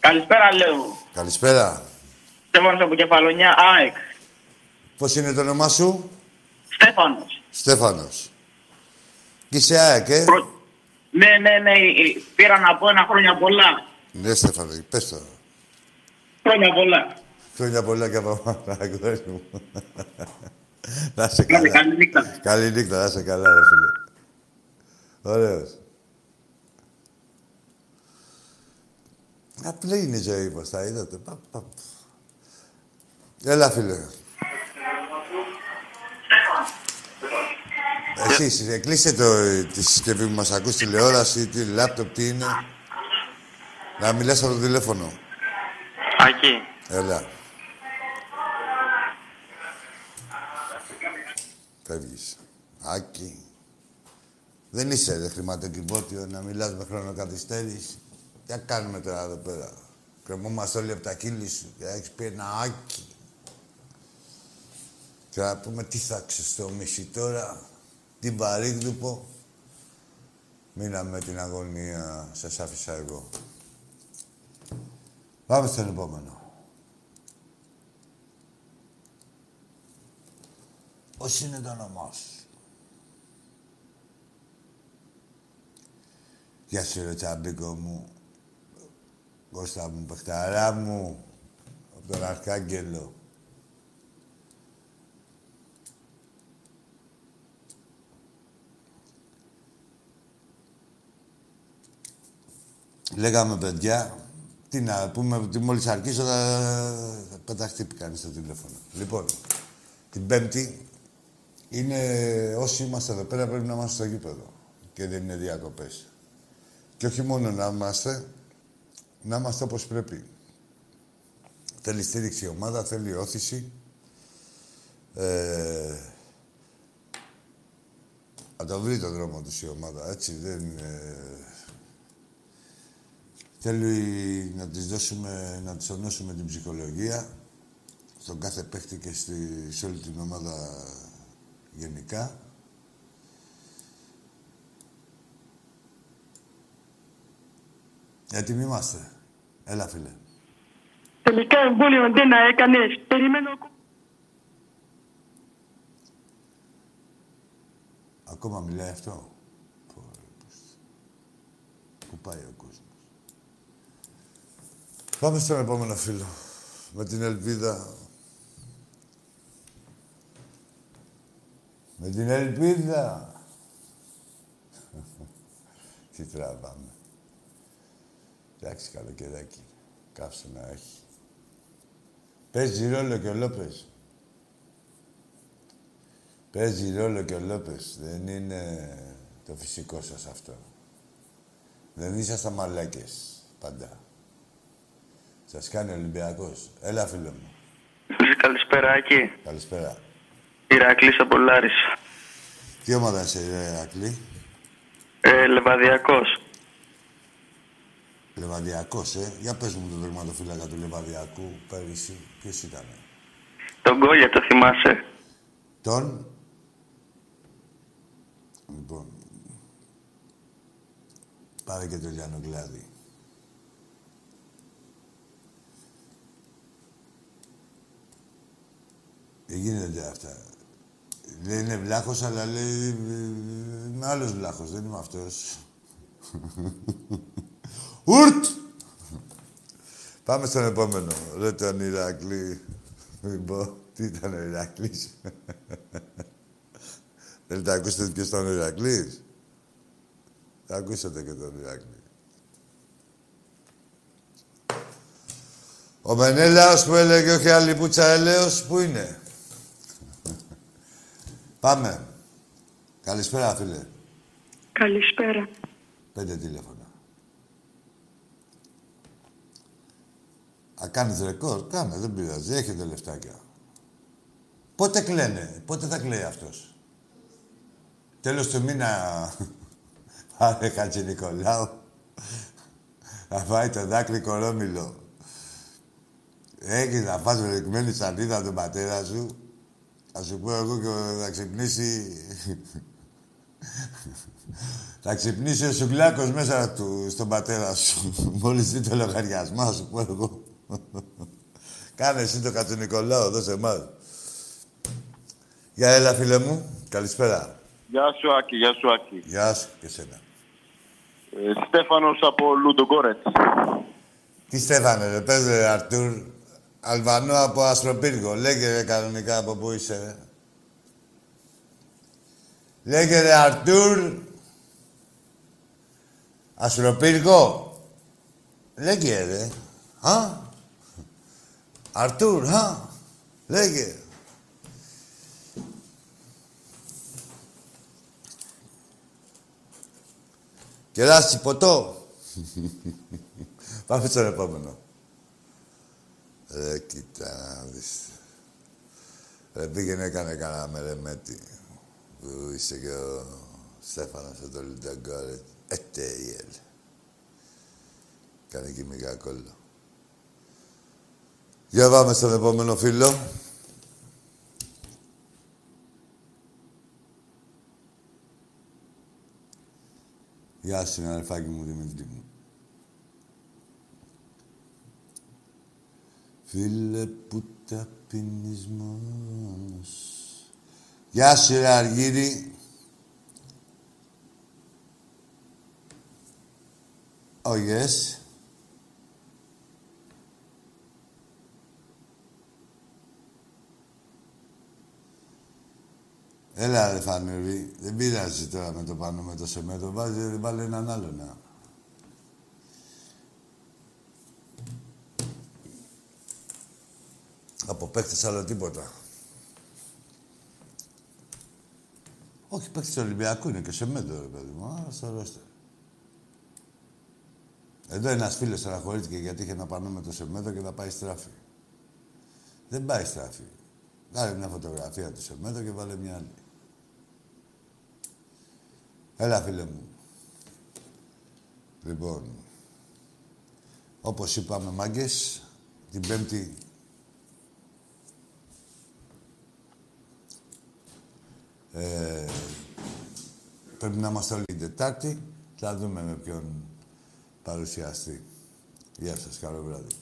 Καλησπέρα, λέω. Καλησπέρα. Στέφανος από Κεφαλονιά, ΑΕΚ. Πώς είναι το όνομά σου; Στέφανος. Στέφανος. Και είσαι ΑΕΚ, ε; Ναι, ναι, ναι. ε, Πήρα να πω ένα χρόνια πολλά. Ναι, Στέφανο, πες το. Χρόνια πολλά. Χρόνια πολλά και από μένα, αγόρι μου. να είσαι καλά. Καλή νύχτα. Καλή νύχτα, να είσαι καλά, ρε φίλε. Ωραίος. Απλή είναι η ζωή μας, τα είδατε. Πα, πα. Έλα, φίλε. Εσείς, ε, κλείσε το, τη συσκευή που μας ακούς, τηλεόραση, τι λάπτοπ, τι είναι. Να μιλάς από το τηλέφωνο. Άκη, Έλα. Φεύγεις. Άκη. Δεν είσαι ρε χρηματοκιβώτιο να μιλάς με χρονοκαθυστέρηση. Τι να κάνουμε τώρα εδώ πέρα. Κρεμόμαστε όλοι από τα κύλη σου και έχεις πει ένα άκι. Και να πούμε τι θα ξεστομίσει τώρα. Την παρήγδουπο. Μείναμε με την αγωνία. Σας άφησα εγώ. Πάμε στον επόμενο. Πώς είναι το όνομά σου; Γεια σου ρε τσαμπίκο μου. Κώστα μου, παιχταρά μου. Από τον Αρχάγγελο. Λέγαμε παιδιά, τι να πούμε, ότι μόλις αρχίσω θα, θα πεταχτεί κανείς στο τηλέφωνο. Λοιπόν, την Πέμπτη είναι όσοι είμαστε εδώ πέρα πρέπει να είμαστε στο γήπεδο και δεν είναι διακοπές. Και όχι μόνο να είμαστε, να είμαστε όπως πρέπει. Θέλει στήριξη η ομάδα, θέλει όθηση. Ε, να το βρει το δρόμο τους η ομάδα, έτσι. Δεν είναι... Θέλει να της δώσουμε, να της τονώσουμε την ψυχολογία στον κάθε παίχτη και στη, σε όλη την ομάδα γενικά. Έτοιμοι είμαστε. Έλα, φίλε. Τελικά εμβόλιο δεν έκανες. Περιμένω ακόμα. Ακόμα μιλάει αυτό; Πω, ρε, πώς. Πού πάει ο κόσμος. Πάμε στον επόμενο φίλο. Με την ελπίδα. Με την ελπίδα. Τι τραβάμε. Εντάξει, καλοκαιράκι. Κάψε να έχει. Παίζει ρόλο και ο Λόπες. Παίζει ρόλο και ο Λόπες. Δεν είναι το φυσικό σας αυτό. Δεν ήσασταν μαλάκες πάντα. Σας κάνει ο Ολυμπιακός. Έλα, φίλο μου. Καλησπέρα, Άκη. Καλησπέρα. Ηρακλής από Λάρισα. Τι ομάδα είσαι, ρε Ηρακλή; Ε, Λεβαδιακός. Λεβαδιακός, ε. Για πες μου τον τερματοφύλακα του Λεβαδιακού πέρυσι. Ποιος ήταν; Τον Κόλια, το θυμάσαι; Τον; Λοιπόν. Πάρε και το Λιάνο Κλάδι. Δεν γίνεται αυτά. Λέει είναι βλάχος, αλλά λέει ε, είμαι άλλος βλάχος, δεν είμαι αυτός. Ουρτ! Πάμε στον επόμενο. Ρε τον Ηρακλή. Μην πω, τι ήταν ο Ηρακλής. Θέλετε να ακούσετε ποιος ήταν ο Ηρακλής; Θα ακούσετε και τον Ηρακλή. Ο Μενέλαος που έλεγε όχι άλλη πουτσα έλεος, πού είναι; Πάμε. Καλησπέρα, φίλε. Καλησπέρα. Πέντε τηλέφωνα. Α, κάνεις ρεκόρ; Κάνε, δεν πειράζει. Έχετε λεφτάκια. Πότε κλαίνε, πότε θα κλαίει αυτός; Τέλος του μήνα, πάρε Χατζη Νικολάου. Θα φάει το δάκρυ κορόμιλο. Έχεις να φας ρεκμένη σαντίδα τον πατέρα σου. Θα σου πω εγώ και θα ξυπνήσει... θα ξυπνήσει ο Σουκλάκος μέσα του, στον πατέρα σου. Μόλις δει το λογαριασμό, θα σου πω εγώ. Κάνε εσύ το Κατσουνικολάου, δώσε εμάς. Για έλα, φίλε μου. Καλησπέρα. Γεια σου, Άκη, γεια σου, Άκη. Γεια σου και σένα. Ε, Στέφανος από Λουντογκόρετς. Τι Στέφανε, ρε, πες ρε, Αρτούρ. Αλβανό από Αστροπύργο. Λέγε ρε, κανονικά από πού είσαι, ρε. Λέγε ρε, Αρτούρ. Αστροπύργο. Λέγε ρε. Α. Αρτούρ, α. Λέγε. Κεράσι ποτό. Πάμε στον επόμενο. Ρε, κοίτα να δεις. Ρε, πήγαινε, έκανε κανένα μερεμέτη. Που είσαι και ο Στέφανος από το Λινταγκόρετ. Ετέιελ. Κάνε και μηγά κόλλο. Για πάμε στον επόμενο φίλο. Γεια σου, αδερφάκι μου, Δημήτρη μου. Φίλε που ταπεινείς μόνος. Γεια σου, ρε Αργύρι. Oh, yes. Έλα, ρε Φανερή. Δεν πειράζει τώρα με το πάνω με το σεμέτο. Βάζει, βάλε έναν άλλο να. Από παίχτες άλλο τίποτα. Όχι, παίχτες του Ολυμπιακού είναι και σεμέτο, ρε παιδί μου. Άρα στο ρόστερ. Εδώ ένας φίλος στεναχωρήθηκε γιατί είχε να πάνω με το σεμέτο και να πάει στράφη. Δεν πάει στράφη. Κάνε μια φωτογραφία του σεμέτο και βάλε μια άλλη. Έλα, φίλε μου. Λοιπόν, όπως είπαμε, μάγκες, την Πέμπτη ε, πρέπει να είμαστε όλοι την Τετάρτη. Θα δούμε με ποιον παρουσιαστεί. Γεια σας, καλό βράδυ.